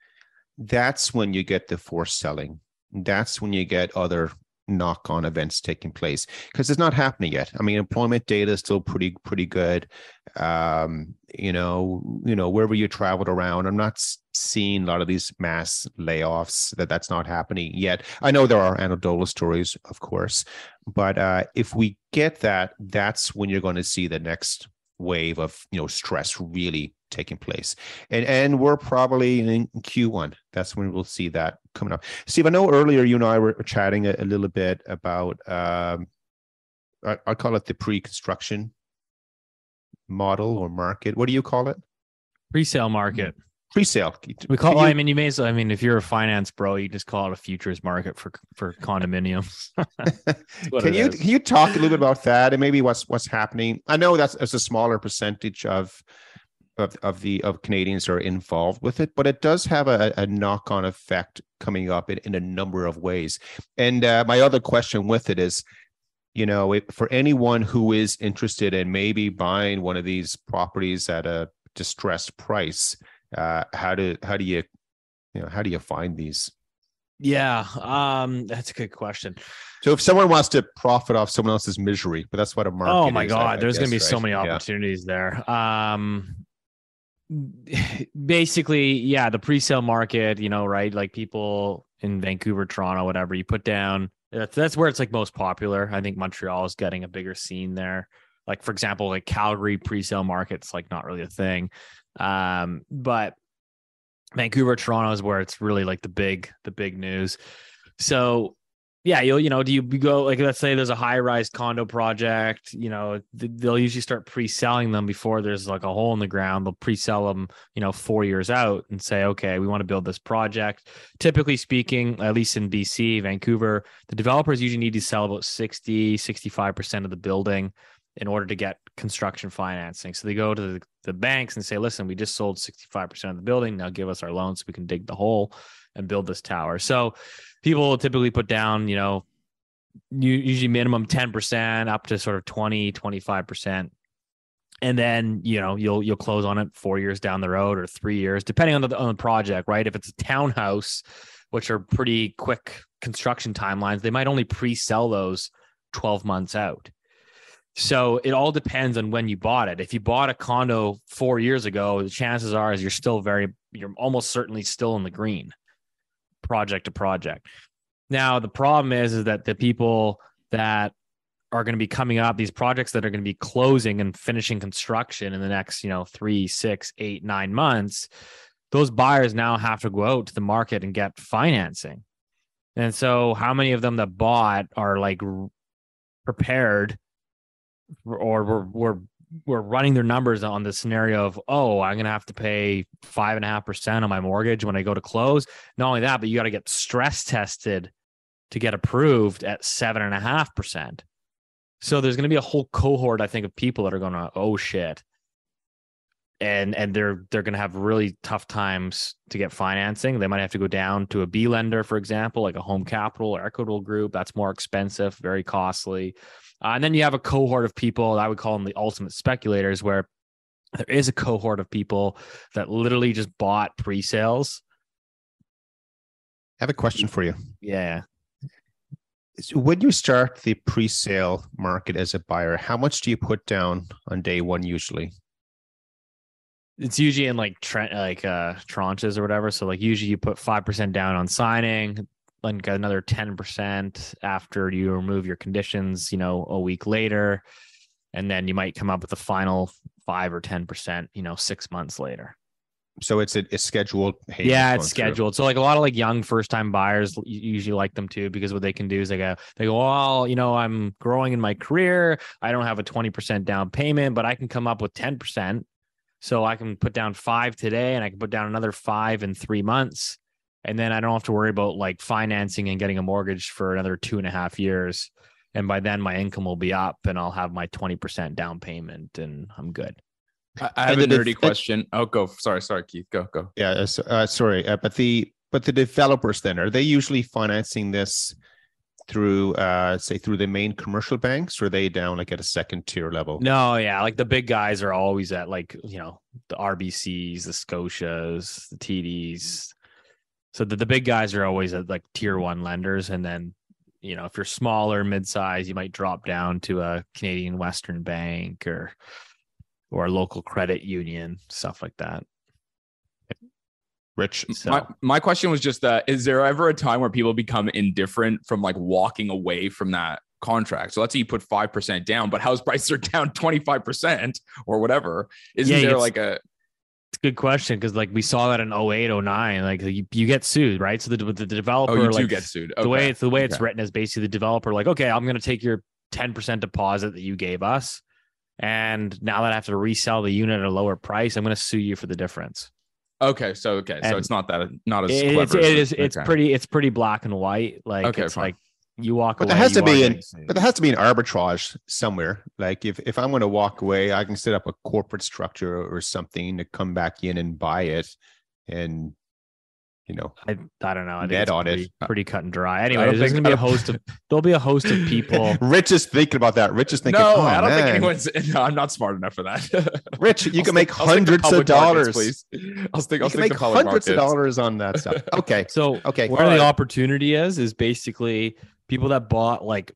Speaker 6: that's when you get the forced selling. That's when you get other knock-on events taking place because it's not happening yet. I mean employment data is still pretty pretty good. Um you know you know wherever you traveled around i'm not seeing a lot of these mass layoffs that that's not happening yet. I know there are anecdotal stories of course but uh, if we get that, that's when you're going to see the next wave of you know stress really taking place, and and we're probably in Q1. That's when we'll see that coming up. Steve, I know earlier you and I were chatting a, a little bit about um, I, I call it the pre-construction model or market. What do you call it?
Speaker 1: pre-sale market.
Speaker 6: Pre-sale.
Speaker 1: We call. Well, I mean, you may as. well- I mean, if you're a finance bro, you just call it a futures market for for condominiums.
Speaker 6: can you
Speaker 1: is.
Speaker 6: can you talk a little bit about that and maybe what's what's happening? I know that's it's a smaller percentage of of, of the of Canadians are involved with it, but it does have a, a knock on effect coming up in, in a number of ways. And uh, my other question with it is, you know, it, for anyone who is interested in maybe buying one of these properties at a distressed price, uh, how do how do you you know how do you find these?
Speaker 1: Yeah, um, that's a good question.
Speaker 6: So if someone wants to profit off someone else's misery, but that's what a market.
Speaker 1: Oh my
Speaker 6: is, I-
Speaker 1: god,
Speaker 6: I
Speaker 1: there's going to be
Speaker 6: guess,
Speaker 1: so
Speaker 6: right?
Speaker 1: many
Speaker 6: Yeah.
Speaker 1: opportunities there. Um basically, yeah, the pre-sale market, you know, right? Like people in Vancouver, Toronto, whatever, you put down that's that's where it's like most popular. I think Montreal is getting a bigger scene there. Like for example, like Calgary pre-sale market's like not really a thing. Um, but Vancouver, Toronto is where it's really like the big, the big news. So yeah, you'll, you know, do you go like, let's say there's a high rise condo project, you know, they'll usually start pre selling them before there's like a hole in the ground. They'll pre sell them, you know, four years out and say, okay, we want to build this project. Typically speaking, at least in BC, Vancouver, the developers usually need to sell about 60, 65% of the building in order to get construction financing. So they go to the, the banks and say, listen, we just sold 65% of the building. Now give us our loan so we can dig the hole and build this tower. So people typically put down, you know, usually minimum 10% up to sort of 20, 25%. And then, you know, you'll you'll close on it 4 years down the road or 3 years depending on the on the project, right? If it's a townhouse, which are pretty quick construction timelines, they might only pre-sell those 12 months out. So it all depends on when you bought it. If you bought a condo 4 years ago, the chances are is you're still very you're almost certainly still in the green project to project. Now the problem is is that the people that are going to be coming up, these projects that are going to be closing and finishing construction in the next, you know, three, six, eight, nine months, those buyers now have to go out to the market and get financing. And so, how many of them that bought are like prepared, or we're we're we're running their numbers on the scenario of oh i'm going to have to pay five and a half percent on my mortgage when i go to close. Not only that but you got to get stress tested to get approved at seven and a half percent. So there's going to be a whole cohort i think of people that are going to oh shit. And and they're they're going to have really tough times to get financing. They might have to go down to a b lender for example like a home capital or equitable group. That's more expensive very costly uh, and then you have a cohort of people, I would call them the ultimate speculators, where there is a cohort of people that literally just bought pre sales.
Speaker 6: I have a question for you.
Speaker 1: Yeah.
Speaker 6: So when you start the pre-sale market as a buyer, how much do you put down on day one usually?
Speaker 1: It's usually in like tra- like uh tranches or whatever. So like usually you put five percent down on signing, like another ten percent after you remove your conditions, you know, a week later. And then you might come up with a final five or ten percent, you know, six months later.
Speaker 6: So it's a, a scheduled.
Speaker 1: yeah, it's
Speaker 6: through.
Speaker 1: scheduled. So like a lot of like young first time buyers usually like them too because what they can do is they go they go, well, you know, I'm growing in my career. I don't have a 20% down payment, but I can come up with 10%. So I can put down five today and I can put down another five in three months. And then I don't have to worry about like financing and getting a mortgage for another two and a half years. And by then my income will be up and I'll have my 20% down payment and I'm good.
Speaker 5: I, I have
Speaker 6: And
Speaker 5: a
Speaker 6: the def-
Speaker 5: nerdy question. Oh, go. Sorry, sorry, Keith. Go, go.
Speaker 6: Yeah, uh, uh, sorry, uh, but the but the developers then are they usually financing this through uh say through the main commercial banks or are they down like at a second tier level?
Speaker 1: No, yeah, like the big guys are always at like you know the RBCs, the Scotias, the TDs. So the, the big guys are always at like tier one lenders, and then you know if you're smaller, mid size, you might drop down to a Canadian Western Bank or or a local credit union, stuff like that.
Speaker 6: Rich.
Speaker 1: So
Speaker 5: My, my question was just that is there ever a time where people become indifferent from like walking away from that contract? So let's say you put 5% down, but house prices are down 25% or whatever. Isn't
Speaker 1: Yeah,
Speaker 5: there like a
Speaker 1: good question because like we saw that in 08, 09, like you, you get sued, right? So the, the developer
Speaker 5: oh you do get sued?
Speaker 1: the way it's the way it's
Speaker 5: Okay.
Speaker 1: written is basically the developer like okay i'm going to take your 10% deposit that you gave us and now that i have to resell the unit at a lower price i'm going to sue you for the difference
Speaker 5: Okay, so okay, so it's not that not as
Speaker 1: It- it's, it is it's
Speaker 5: okay.
Speaker 1: pretty it's pretty black and white like
Speaker 5: Okay,
Speaker 1: it's
Speaker 5: fine.
Speaker 1: like You walk
Speaker 6: But
Speaker 1: away.
Speaker 6: there has to be an- But there has to be an arbitrage somewhere. Like if, if I'm going to walk away, I can set up a corporate structure or something to come back in and buy it. And, you know,
Speaker 1: I, I don't know. I think
Speaker 6: Net
Speaker 1: it's
Speaker 6: on it.
Speaker 1: pretty, pretty cut and dry. Anyway, there's
Speaker 5: think-
Speaker 1: gonna be a host of there'll be a host of people.
Speaker 6: Rich is thinking about that. Rich is thinking,
Speaker 5: no,
Speaker 6: oh,
Speaker 5: I don't
Speaker 6: man.
Speaker 5: think anyone's. No, I'm not smart enough for that.
Speaker 6: Rich, you
Speaker 5: I'll
Speaker 6: can make
Speaker 5: stick- I'll
Speaker 6: hundreds of
Speaker 5: public markets,
Speaker 6: dollars.
Speaker 5: please. I'll stick. I'll
Speaker 6: can
Speaker 5: stick
Speaker 6: make
Speaker 5: to public
Speaker 6: hundreds of
Speaker 5: markets.
Speaker 6: dollars on that stuff. Okay.
Speaker 1: So
Speaker 6: Okay.
Speaker 1: where the
Speaker 5: Alright.
Speaker 1: opportunity is is basically people that bought like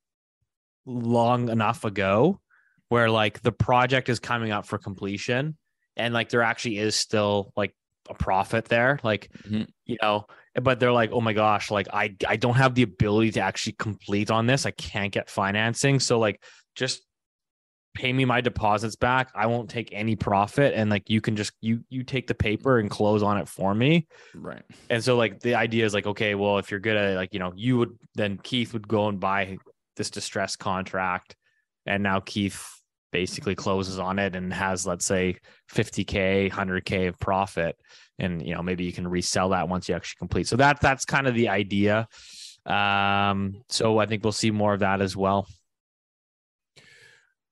Speaker 1: long enough ago where like the project is coming up for completion and like there actually is still like a profit there like
Speaker 5: Mhm.
Speaker 1: you know but they're like oh my gosh like i i don't have the ability to actually complete on this i can't get financing so like just pay me my deposits back i won't take any profit and like you can just you you take the paper and close on it for me
Speaker 5: Right.
Speaker 1: and so like the idea is like, okay, well, if you're good at like, you know, you would then Keith would go and buy this distress contract. And now Keith basically closes on it and has, let's say, 50K, 100K of profit. And, you know, maybe you can resell that once you actually complete. So that that's kind of the idea. Um, so I think we'll see more of that as well.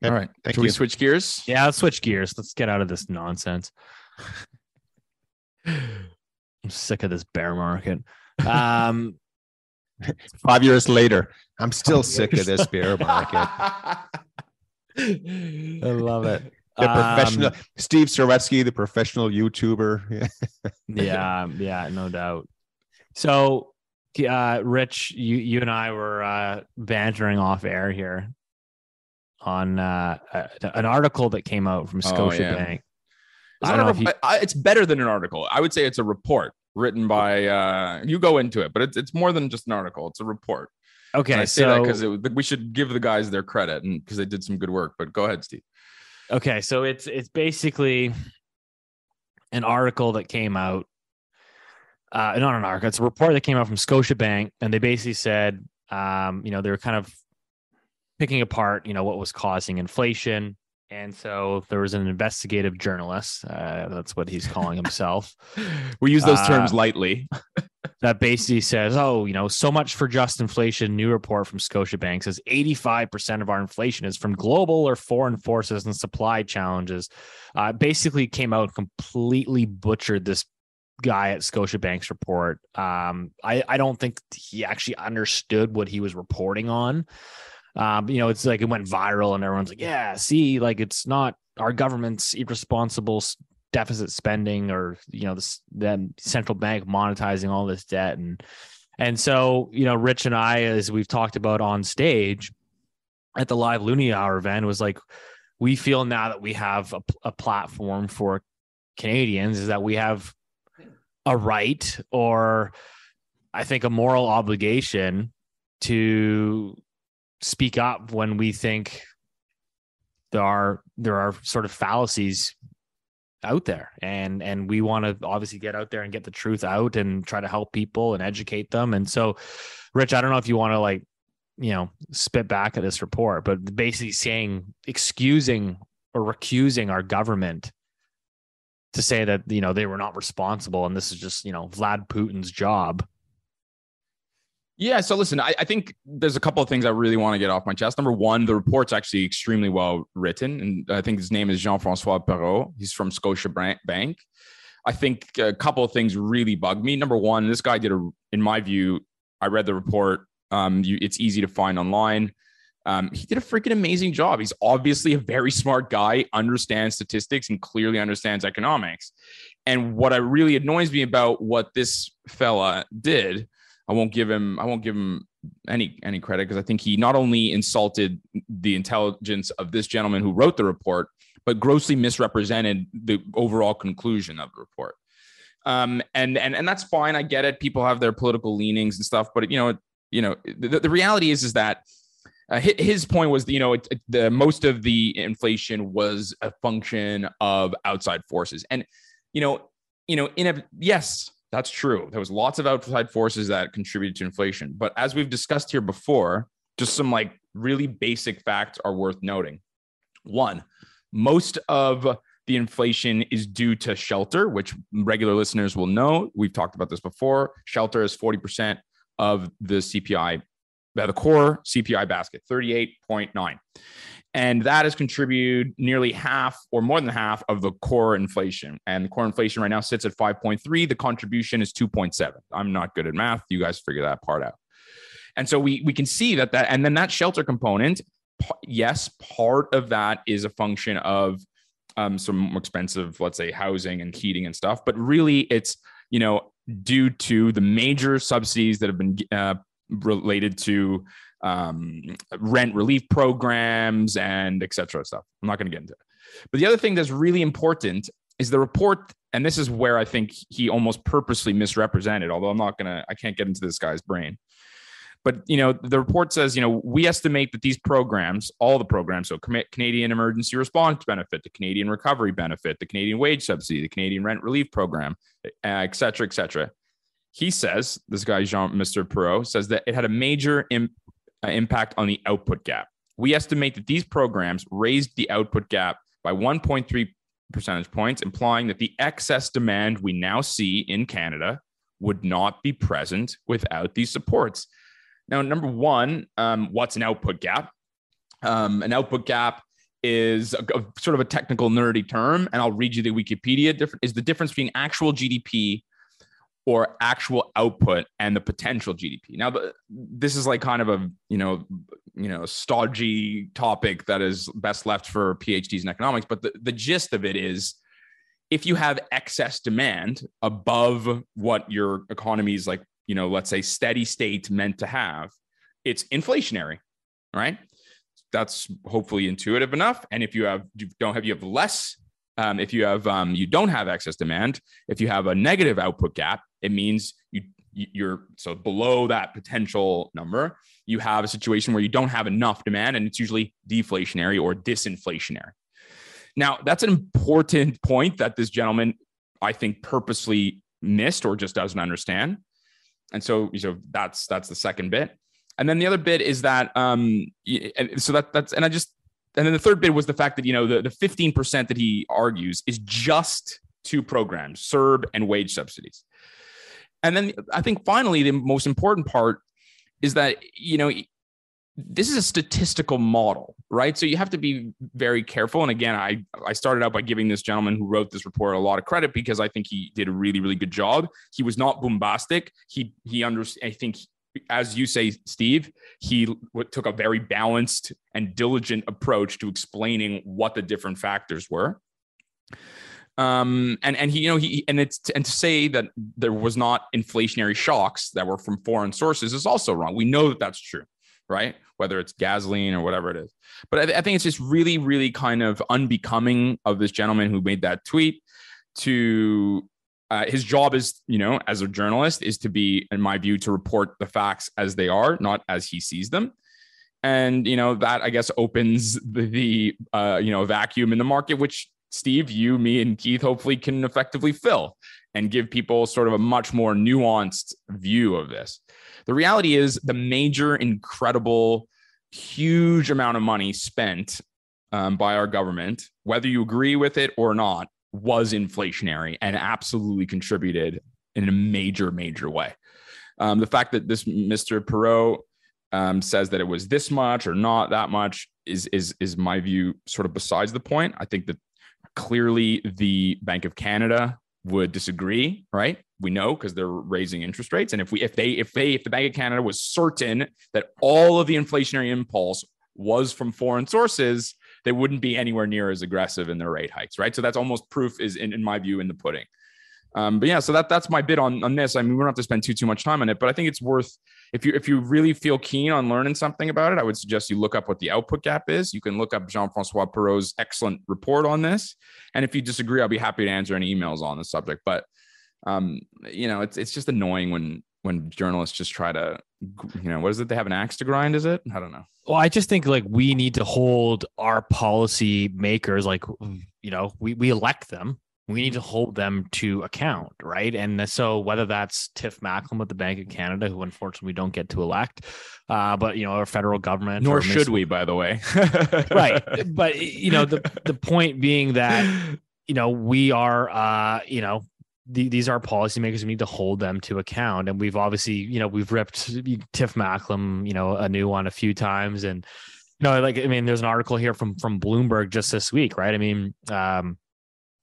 Speaker 6: Yep.
Speaker 5: All right.
Speaker 6: Thank
Speaker 5: Can we
Speaker 6: you.
Speaker 5: switch gears?
Speaker 1: Yeah, let's switch gears. Let's get out of this nonsense. I'm sick of this bear market. Um,
Speaker 6: Five years later, I'm still sick of this bear market.
Speaker 1: I love it.
Speaker 6: The professional
Speaker 1: Um,
Speaker 6: Steve Saretsky, the professional YouTuber.
Speaker 1: yeah, yeah, no doubt. So, uh, Rich, you you and I were uh, bantering off air here on uh, an article that came out from
Speaker 5: Oh, yeah.
Speaker 1: Scotiabank.
Speaker 5: It's,
Speaker 1: I don't know if
Speaker 5: I- it's better than an article. I would say it's a report written by. Uh, you go into it, but it's it's more than just an article. It's a report. And
Speaker 1: Okay,
Speaker 5: I say that
Speaker 1: so
Speaker 5: because we should give the guys their credit and because they did some good work. But go ahead, Steve.
Speaker 1: Okay, so it's it's basically an article that came out. Uh, not an article. It's a report that came out from Scotiabank, and they basically said, um, you know, they were kind of picking apart, you know, what was causing inflation, and so there was an investigative journalist. Uh, that's what he's calling himself.
Speaker 5: We use those terms
Speaker 1: Uh,
Speaker 5: lightly.
Speaker 1: that basically says, oh, you know, so much for just inflation. New report from Scotiabank says 85% of our inflation is from global or foreign forces and supply challenges. Uh, basically came out and completely butchered this guy at Scotiabank's report. Um, I, I don't think he actually understood what he was reporting on. Um, you know, it's like it went viral and everyone's like, yeah, see, like it's not our government's irresponsible deficit spending or you know the, the central bank monetizing all this debt. And and so you know rich and i as we've talked about on stage at the live Loonie hour event was like we feel now that we have a, a platform for canadians is that we have a right or i think a moral obligation to speak up when we think there are there are sort of fallacies out there. And and we want to obviously get out there and get the truth out and try to help people and educate them. And so rich i don't know if you want to like you know spit back at this report but basically saying excusing or recusing our government to say that you know they were not responsible and this is just you know vlad putin's job
Speaker 5: Yeah. So listen, I, I think there's a couple of things I really want to get off my chest. Number one, the report's actually extremely well written. And I think his name is Jean Francois Perrault. He's from Scotia Bank. I think a couple of things really bugged me. Number one, this guy did a, in my view, I read the report. Um, you, it's easy to find online. Um, he did a freaking amazing job. He's obviously a very smart guy, understands statistics, and clearly understands economics. And what I really annoys me about what this fella did I won't give him I won't give him any any credit because I think he not only insulted the intelligence of this gentleman who wrote the report, but grossly misrepresented the overall conclusion of the report. Um, and and and that's fine. I get it. People have their political leanings and stuff, but you know, you know, the, the reality is is that uh, his point was, you know, it, it- the most of the inflation was a function of outside forces, and you know, you know, in a yes, that's true. There was lots of outside forces that contributed to inflation, but as we've discussed here before, just some like really basic facts are worth noting. One, most of the inflation is due to shelter, which regular listeners will know. We've talked about this before. Shelter is 40% of the CPI uh, the core CPI basket, 38.9. And that has contributed nearly half or more than half of the core inflation. And the core inflation right now sits at 5.3. The contribution is 2.7. I'm not good at math. You guys figure that part out. And so we we can see that that and then that shelter component, yes, part of that is a function of um, some more expensive, let's say, housing and heating and stuff. But really, it's you know due to the major subsidies that have been uh, related to um, rent relief programs and et cetera stuff. I'm not going to get into it. But the other thing that's really important is the report, and this is where I think he almost purposely misrepresented, although I'm not going to, I can't get into this guy's brain. But you know, the report says, you know, we estimate that these programs, all the programs, so Canadian Emergency Response Benefit, the Canadian Recovery Benefit, the Canadian Wage Subsidy, the Canadian Rent Relief Program, uh, et cetera, et cetera. He says, this guy Jean, Mr. Perrault says that it had a major Im- impact on the output gap. We estimate that these programs raised the output gap by 1.3 percentage points, implying that the excess demand we now see in Canada would not be present without these supports. Now, number one, um, what's an output gap? Um, an output gap is a, a, sort of a technical nerdy term, and I'll read you the Wikipedia. Is the difference between actual GDP or actual output and the potential GDP. Now, this is like kind of a you know you know stodgy topic that is best left for PhDs in economics, but the, the gist of it is if you have excess demand above what your economy is like you know, let's say steady state meant to have, it's inflationary, right? That's hopefully intuitive enough. And if you have, you don't have, you have less. Um, if you have, um, you don't have excess demand. If you have a negative output gap, it means you you're so below that potential number. You have a situation where you don't have enough demand, and it's usually deflationary or disinflationary. Now, that's an important point that this gentleman, I think, purposely missed or just doesn't understand and so so that's that's the second bit and then the other bit is that um so that that's and i just and then the third bit was the fact that you know the, the 15% that he argues is just two programs CERB and wage subsidies and then i think finally the most important part is that you know this is a statistical model, right? So you have to be very careful. And again, I, I started out by giving this gentleman who wrote this report a lot of credit because I think he did a really, really good job. He was not bombastic. He, he understood, I think, as you say, Steve, he took a very balanced and diligent approach to explaining what the different factors were. Um, and and he, you know, he and it's and to say that there was not inflationary shocks that were from foreign sources is also wrong. We know that that's true right? Whether it's gasoline or whatever it is. But I, I think it's just really, really kind of unbecoming of this gentleman who made that tweet to uh, his job is, you know, as a journalist, is to be, in my view, to report the facts as they are, not as he sees them. And you know that I guess opens the, the uh, you know vacuum in the market, which Steve, you, me, and Keith hopefully can effectively fill and give people sort of a much more nuanced view of this. The reality is the major, incredible, huge amount of money spent um, by our government, whether you agree with it or not, was inflationary and absolutely contributed in a major, major way. Um, the fact that this Mr. Perrault um, says that it was this much or not that much is is is my view sort of besides the point. I think that clearly the Bank of Canada would disagree, right? We know because they're raising interest rates. And if we if they if they if the Bank of Canada was certain that all of the inflationary impulse was from foreign sources, they wouldn't be anywhere near as aggressive in their rate hikes, right? So that's almost proof is in, in my view in the pudding. Um, but yeah, so that that's my bit on on this. I mean, we don't have to spend too too much time on it, but I think it's worth if you if you really feel keen on learning something about it, I would suggest you look up what the output gap is. You can look up Jean-Francois Perrault's excellent report on this. And if you disagree, I'll be happy to answer any emails on the subject. But um, you know, it's it's just annoying when when journalists just try to you know what is it? They have an axe to grind is it? I don't know.
Speaker 1: Well i just think like we need to hold our policy makers like you know we, we elect them. We need to hold them to account, right? And so whether that's Tiff Macklem with the Bank of Canada, who unfortunately we don't get to elect, uh, but you know, our federal government,
Speaker 5: nor should we, by the way,
Speaker 1: right? But you know, the the point being that you know we are, uh, you know, the, these are policymakers. We need to hold them to account. And we've obviously, you know, we've ripped Tiff Macklem, you know, a new one a few times. And, you know, like, I mean, there's an article here from, from Bloomberg just this week, right? I mean, um,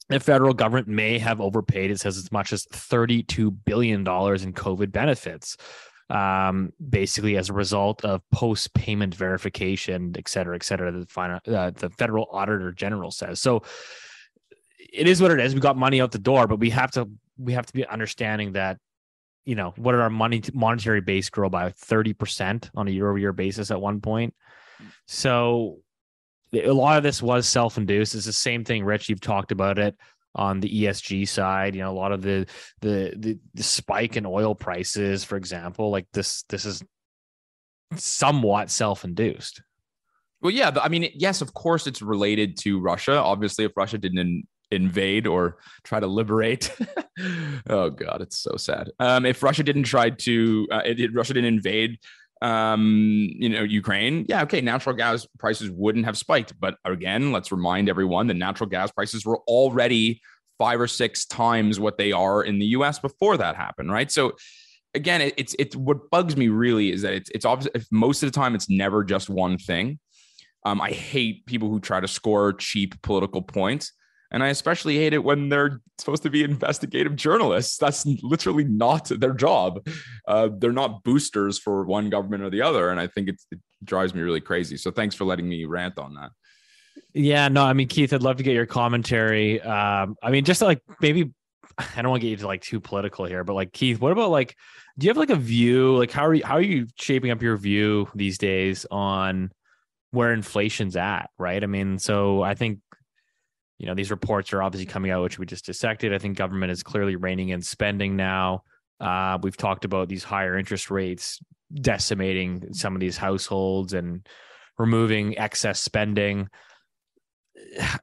Speaker 1: the federal government may have overpaid. It says as much as $32 billion in COVID benefits, um, basically as a result of post payment verification, et cetera, et cetera. The, final, uh, the federal auditor general says. So it is what it is. We got money out the door, but we have to we have to be understanding that you know what did our money monetary base grow by? 30% on a year over year basis at one point. So a lot of this was self-induced. It's the same thing rich you've talked about it on the ESG side. You know a lot of the the the, the spike in oil prices for example like this this is somewhat self-induced.
Speaker 5: Well yeah i mean yes of course it's related to russia. Obviously if russia didn't invade or try to liberate. oh God, it's so sad. Um, if Russia didn't try to, uh, Russia didn't invade, um, you know, Ukraine. Yeah, okay, natural gas prices wouldn't have spiked. But again, let's remind everyone that natural gas prices were already five or six times what they are in the U.S. before that happened, right? So again, it, it's it's what bugs me really is that it's it's obvious. Most of the time, it's never just one thing. Um, I hate people who try to score cheap political points. And I especially hate it when they're supposed to be investigative journalists. That's literally not their job. Uh, they're not boosters for one government or the other. And I think it drives me really crazy. So thanks for letting me rant on that.
Speaker 1: Yeah, no, I mean, Keith, I'd love to get your commentary. Um, I mean, just like maybe I don't want to get you to like too political here, but like Keith, what about like, do you have like a view? Like, how are you how are you shaping up your view these days on where inflation's at? Right. I mean, so I think you know, these reports are obviously coming out, which we just dissected. I think government is clearly reining in spending now. Uh, we've talked about these higher interest rates decimating some of these households and removing excess spending.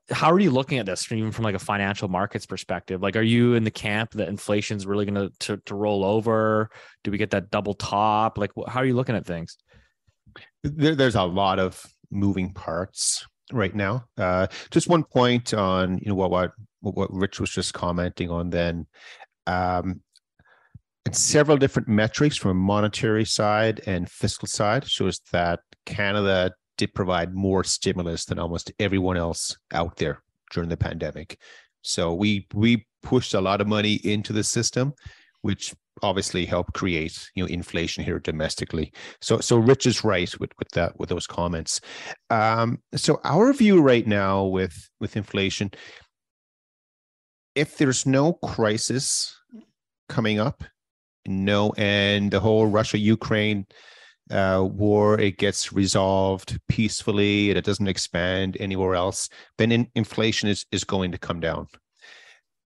Speaker 1: How are you looking at this, even from like a financial markets perspective? Like, are you in the camp that inflation is really going to to roll over? Do we get that double top? Like, how are you looking at things?
Speaker 6: There, there's a lot of moving parts right now. Uh, just one point on you know what what what Rich was just commenting on. Then, um, and several different metrics from a monetary side and fiscal side shows that Canada did provide more stimulus than almost everyone else out there during the pandemic. So we we pushed a lot of money into the system, which obviously help create you know inflation here domestically. So so Rich is right with with that with those comments. Um, so our view right now with with inflation, if there's no crisis coming up, no, and the whole Russia Ukraine uh, war it gets resolved peacefully and it doesn't expand anywhere else, then in, inflation is is going to come down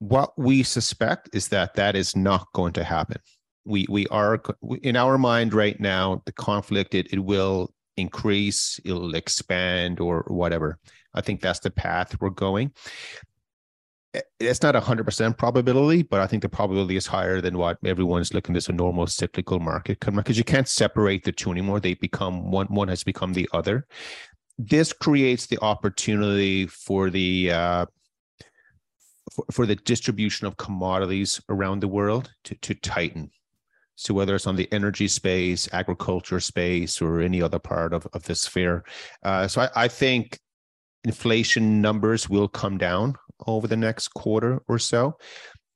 Speaker 6: what we suspect is that that is not going to happen. We we are in our mind right now. The conflict it it will increase, it'll expand, or whatever. I think that's the path we're going. It's not a hundred percent probability, but I think the probability is higher than what everyone's looking at as a normal cyclical market because you can't separate the two anymore. They become one. One has become the other. This creates the opportunity for the uh, for, for the distribution of commodities around the world to, to tighten. So whether it's on the energy space, agriculture space, or any other part of, of the sphere. Uh, so I, I think inflation numbers will come down over the next quarter or so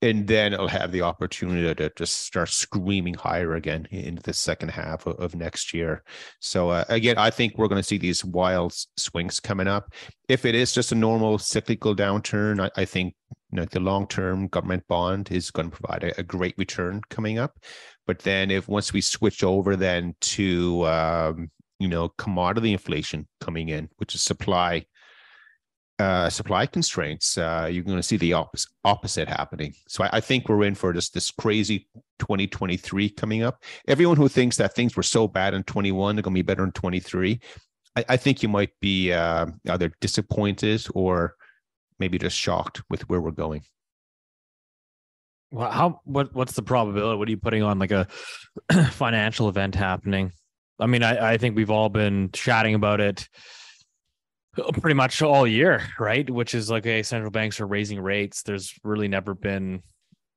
Speaker 6: and then it'll have the opportunity to just start screaming higher again into the second half of, next year. So uh, again, I think we're going to see these wild swings coming up. If it is just a normal cyclical downturn, I, I think you know, the long-term government bond is going to provide a, a, great return coming up. But then, if once we switch over then to um, you know commodity inflation coming in, which is supply uh, supply constraints, uh, you're going to see the opposite, opposite happening. So I, I, think we're in for this this crazy 2023 coming up. Everyone who thinks that things were so bad in 21, they're going to be better in 23. I, think you might be uh, either disappointed or maybe just shocked with where we're going.
Speaker 1: Well, how what what's the probability? What are you putting on like a financial event happening? I mean, I, I think we've all been chatting about it pretty much all year, right? Which is like, a central banks are raising rates. There's really never been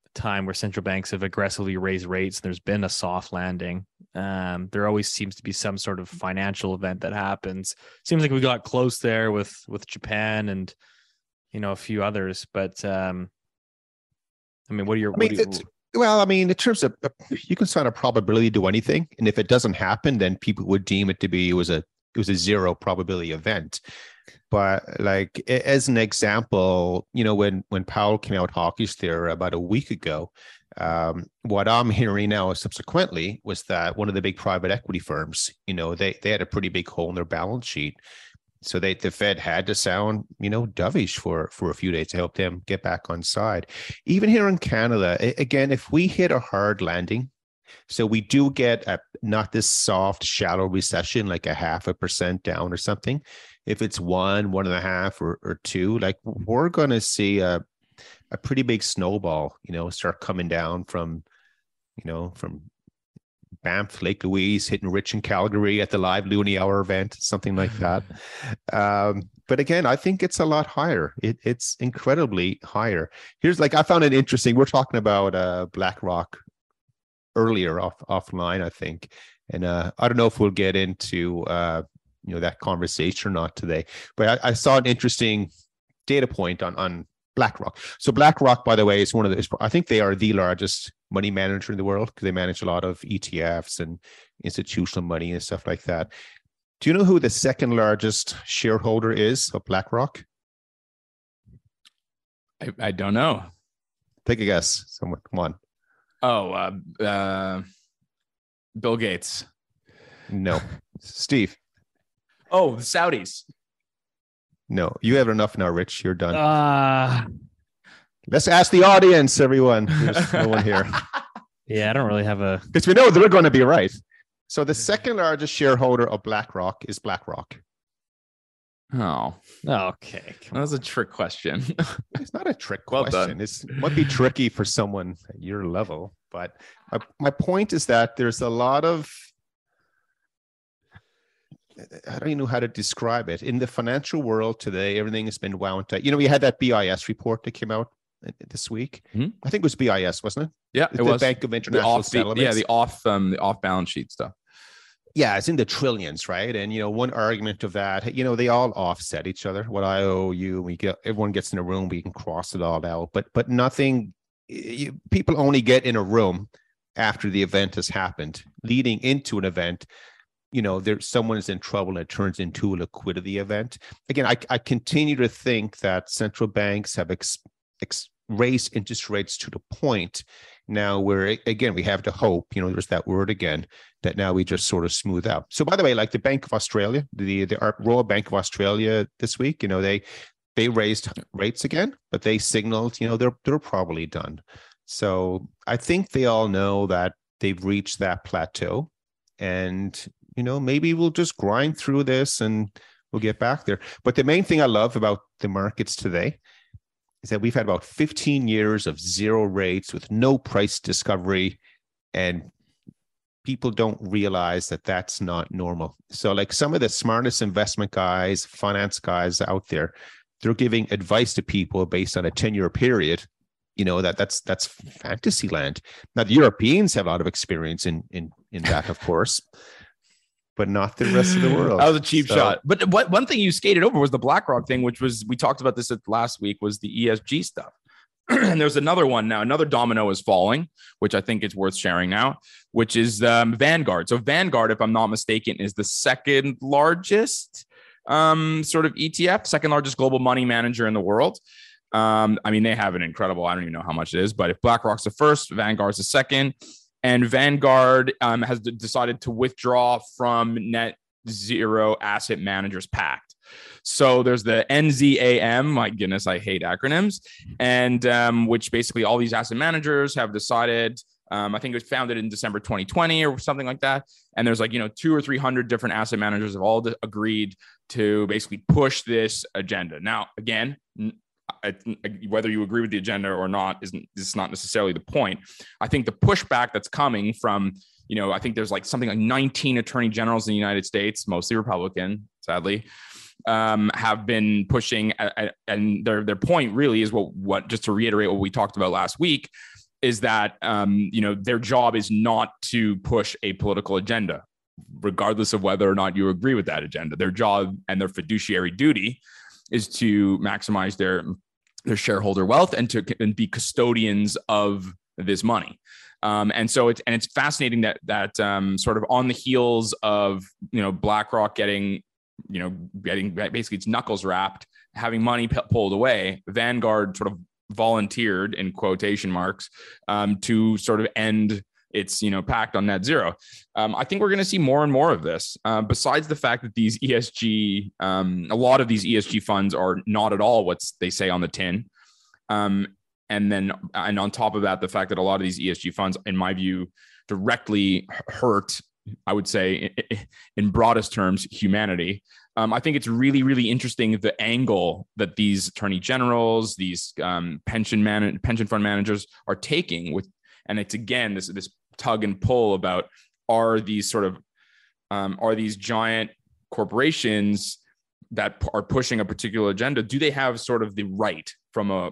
Speaker 1: a time where central banks have aggressively raised rates. There's been a soft landing. Um, there always seems to be some sort of financial event that happens. Seems like we got close there with with Japan and you know a few others, but um, I mean, what are your?
Speaker 6: I mean,
Speaker 1: what do you-
Speaker 6: Well, I mean, in terms of uh, you can sign a probability to anything, and if it doesn't happen, then people would deem it to be it was a it was a zero probability event. But like as an example, you know, when when Powell came out hawkish there about a week ago, um, what I'm hearing now subsequently was that one of the big private equity firms, you know, they they had a pretty big hole in their balance sheet. So they the Fed had to sound, you know, dovish for for a few days to help them get back on side even here in Canada, again, if we hit a hard landing, so we do get a not this soft, shallow recession, like a half a percent down or something. If it's one, one and a half, or, or two, like we're to see a a pretty big snowball, you know, start coming down from, you know, from Banff, Lake Louise, hitting Rich in Calgary at the live Loonie Hour event, something like that. Um, but again, I think it's a lot higher. It, it's incredibly higher. Here's like I found it interesting. We're talking about uh, BlackRock earlier off offline, I think, and uh, I don't know if we'll get into uh, you know that conversation or not today. But I, I saw an interesting data point on on BlackRock. So BlackRock, by the way, is one of the. is- I think they are the largest money manager in the world because they manage a lot of ETFs and institutional money and stuff like that. Do you know who the second largest shareholder is of BlackRock?
Speaker 5: I, I don't know.
Speaker 6: Take a guess. Someone, come on.
Speaker 5: Oh, uh, uh, Bill Gates.
Speaker 6: No, Steve.
Speaker 5: Oh, the Saudis.
Speaker 6: No, you have enough now, Rich. You're done.
Speaker 1: uh
Speaker 6: Let's ask the audience, everyone. There's no one here
Speaker 1: yeah, I don't really have a
Speaker 6: because we know they're going to be right. So the second largest shareholder of BlackRock is BlackRock.
Speaker 5: Oh,
Speaker 1: okay.
Speaker 5: that was a trick question.
Speaker 6: It's not a trick
Speaker 5: Well
Speaker 6: question.
Speaker 5: done.
Speaker 6: It's, it might be tricky for someone at your level, but my, my point is that there's a lot of I don't even know how to describe it. In the financial world today, everything has been wound tight. You know, we had that BIS report that came out uh, this week.
Speaker 5: Hmm?
Speaker 6: I think it was BIS, wasn't it?
Speaker 5: yeah,
Speaker 6: the
Speaker 5: it was
Speaker 6: Bank of
Speaker 5: the
Speaker 6: International
Speaker 5: off,
Speaker 6: Settlements.
Speaker 5: yeah, the off, um, the off balance sheet stuff.
Speaker 6: yeah, it's in the trillions, right? And you know, one argument of that, you know, they all offset each other. What I owe you, we get everyone gets in a room, we can cross it all out, but but nothing. You, people only get in a room after the event has happened. Leading into an event, you know, there's someone is in trouble and it turns into a liquidity event. Again, I I continue to think that central banks have ex, ex, raised interest rates to the point now where again we have to hope. You know, there's that word again that now we just sort of smooth out. So by the way, like the Bank of Australia, the the Royal Bank of Australia this week, you know, they they raised rates again, but they signaled, you know, they're they're probably done. So I think they all know that they've reached that plateau and you know, maybe we'll just grind through this and we'll get back there. But the main thing I love about the markets today is that we've had about 15 years of zero rates with no price discovery and people don't realize that that's not normal. So, like some of the smartest investment guys, finance guys out there, they're giving advice to people based on a 10 year period. You know that that's that's fantasy land. Now the Europeans have a lot of experience in in in that, of course, but not the rest of the world.
Speaker 5: That was a cheap
Speaker 6: So-
Speaker 5: shot. But what one thing you skated over was the BlackRock thing, which was we talked about this at last week was the ESG stuff. and there's another one now. Another domino is falling, which I think is worth sharing now, which is um, Vanguard. So Vanguard, if I'm not mistaken, is the second largest um, sort of ETF, second largest global money manager in the world. Um, I mean, they have an incredible. I don't even know how much it is, but if BlackRock's the first, Vanguard's the second, and Vanguard um, has decided to withdraw from Net Zero Asset Managers Pact. So there's the NZAM. My goodness, I hate acronyms, and um, which basically all these asset managers have decided. Um, I think it was founded in December 2020 or something like that. And there's like you know two or three hundred different asset managers have all agreed to basically push this agenda. Now, again, I, whether you agree with the agenda or not isn't is not necessarily the point. I think the pushback that's coming from, you know, I think there's like something like 19 attorney generals in the United States, mostly Republican, sadly, um, have been pushing, and their their point really is what what just to reiterate what we talked about last week is that um, you know their job is not to push a political agenda, regardless of whether or not you agree with that agenda. Their job and their fiduciary duty is to maximize their their shareholder wealth and to and be custodians of this money. Um, and so it's and it's fascinating that that um, sort of on the heels of you know BlackRock getting you know getting basically its knuckles rapped, having money p- pulled away, Vanguard sort of volunteered in quotation marks um, to sort of end its you know pact on net zero. Um, I think we're going to see more and more of this. Uh, besides the fact that these ESG, um, a lot of these ESG funds are not at all what they say on the tin. Um, and then, and on top of that, the fact that a lot of these ESG funds, in my view, directly hurt, I would say, in broadest terms, humanity. Um, I think it's really, really interesting the angle that these attorney generals, these um, pension man- pension fund managers are taking with, and it's again this this tug and pull about are these sort of um, are these giant corporations that are pushing a particular agenda do they have sort of the right from a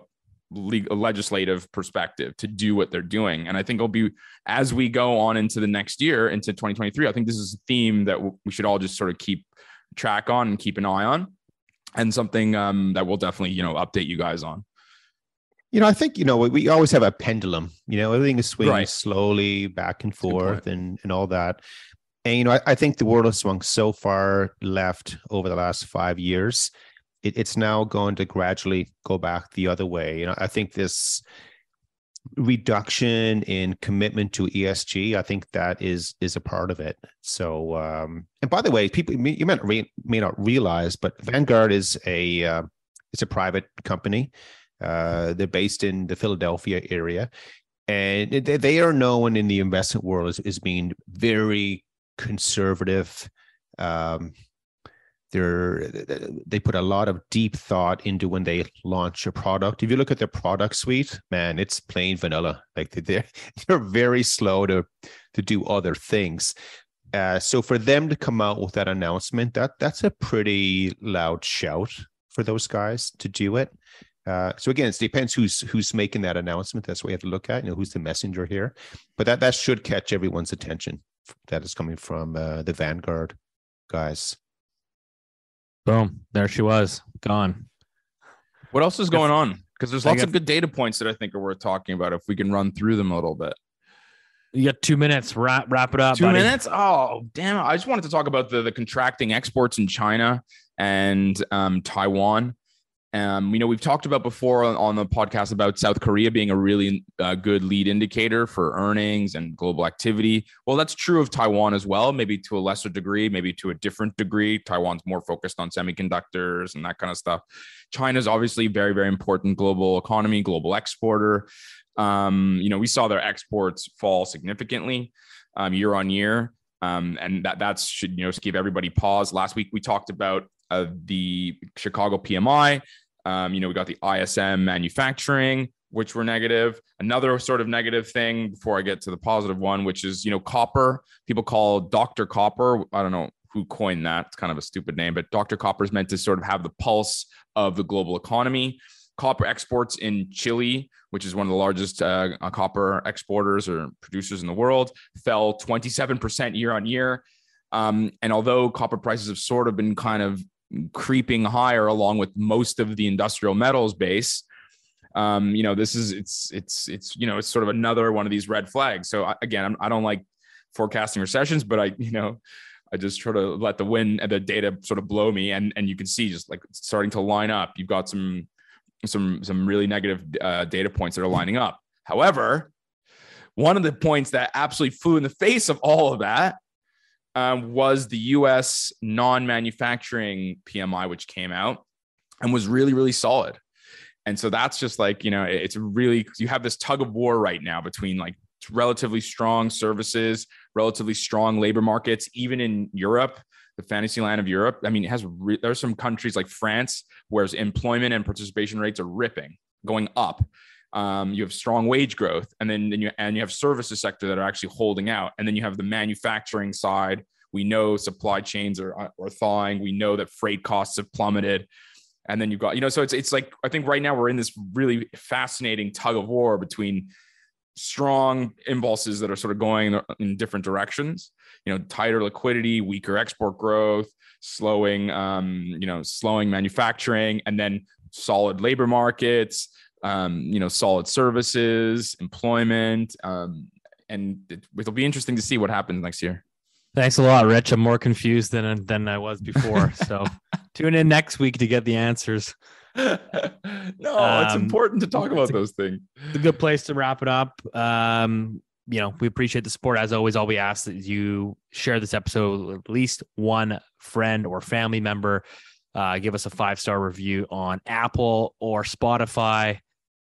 Speaker 5: legal, legislative perspective to do what they're doing. And I think it'll be as we go on into the next year, into 2023. I think this is a theme that we should all just sort of keep track on and keep an eye on, and something um, that we'll definitely you know update you guys on.
Speaker 6: You know, I think you know we always have a pendulum. You know, everything is swinging right. slowly back and forth, and and all that. And you know, I, I think the world has swung so far left over the last five years it, it's now going to gradually go back the other way. You know, I think this reduction in commitment to ESG, I think that is is a part of it. So, um, and by the way, people you may not, re, may not realize, but Vanguard is a uh, it's a private company. Uh, they're based in the Philadelphia area, and they, they are known in the investment world as, as being very conservative. Um, they're they put a lot of deep thought into when they launch a product. If you look at their product suite, man, it's plain vanilla. Like they're they're very slow to to do other things. Uh, so for them to come out with that announcement, that that's a pretty loud shout for those guys to do it. Uh, so again, it depends who's who's making that announcement. That's what we have to look at. You know, who's the messenger here. But that that should catch everyone's attention. That is coming from uh, the Vanguard guys.
Speaker 1: Boom. There she was. Gone.
Speaker 5: What else is going on? Because there's lots of good data points that I think are worth talking about if we can run through them a little bit.
Speaker 1: You got two minutes. Wrap wrap it up.
Speaker 5: Two
Speaker 1: buddy.
Speaker 5: minutes? Oh, damn. I just wanted to talk about the, the contracting exports in China and um, Taiwan. Um, you know, we've talked about before on, on the podcast about South Korea being a really uh, good lead indicator for earnings and global activity. Well, that's true of Taiwan as well, maybe to a lesser degree, maybe to a different degree. Taiwan's more focused on semiconductors and that kind of stuff. China's obviously very, very important global economy, global exporter. Um, you know, we saw their exports fall significantly um, year on year. Um, and that that's should you know give everybody pause. Last week we talked about uh, the Chicago PMI. Um, you know, we got the ISM manufacturing, which were negative. Another sort of negative thing before I get to the positive one, which is, you know, copper. People call Dr. Copper. I don't know who coined that. It's kind of a stupid name, but Dr. Copper is meant to sort of have the pulse of the global economy. Copper exports in Chile, which is one of the largest uh, copper exporters or producers in the world, fell 27% year on year. Um, and although copper prices have sort of been kind of creeping higher along with most of the industrial metals base. Um, you know this is it's it's it's you know it's sort of another one of these red flags. So again I'm, i do not like forecasting recessions but i you know i just try to let the wind and the data sort of blow me. And and you can see just like starting to line up. You've got some some some really negative uh, data points that are lining up. However one of the points that absolutely flew in the face of all of that um, was the US non manufacturing PMI, which came out and was really, really solid. And so that's just like, you know, it's really, you have this tug of war right now between like relatively strong services, relatively strong labor markets, even in Europe, the fantasy land of Europe. I mean, it has, re- there are some countries like France, where employment and participation rates are ripping, going up. Um, you have strong wage growth, and then, then you and you have services sector that are actually holding out, and then you have the manufacturing side. We know supply chains are, are thawing. We know that freight costs have plummeted, and then you've got you know. So it's it's like I think right now we're in this really fascinating tug of war between strong impulses that are sort of going in different directions. You know, tighter liquidity, weaker export growth, slowing, um, you know, slowing manufacturing, and then solid labor markets. Um, you know, solid services, employment, um, and it, it'll be interesting to see what happens next year.
Speaker 1: Thanks a lot, Rich. I'm more confused than than I was before. So tune in next week to get the answers.
Speaker 5: no, it's
Speaker 1: Um,
Speaker 5: important to talk about those things.
Speaker 1: It's a good place to wrap it up. Um, you know, we appreciate the support as always. All we ask that you share this episode with at least one friend or family member. Uh, give us a five star review on Apple or Spotify,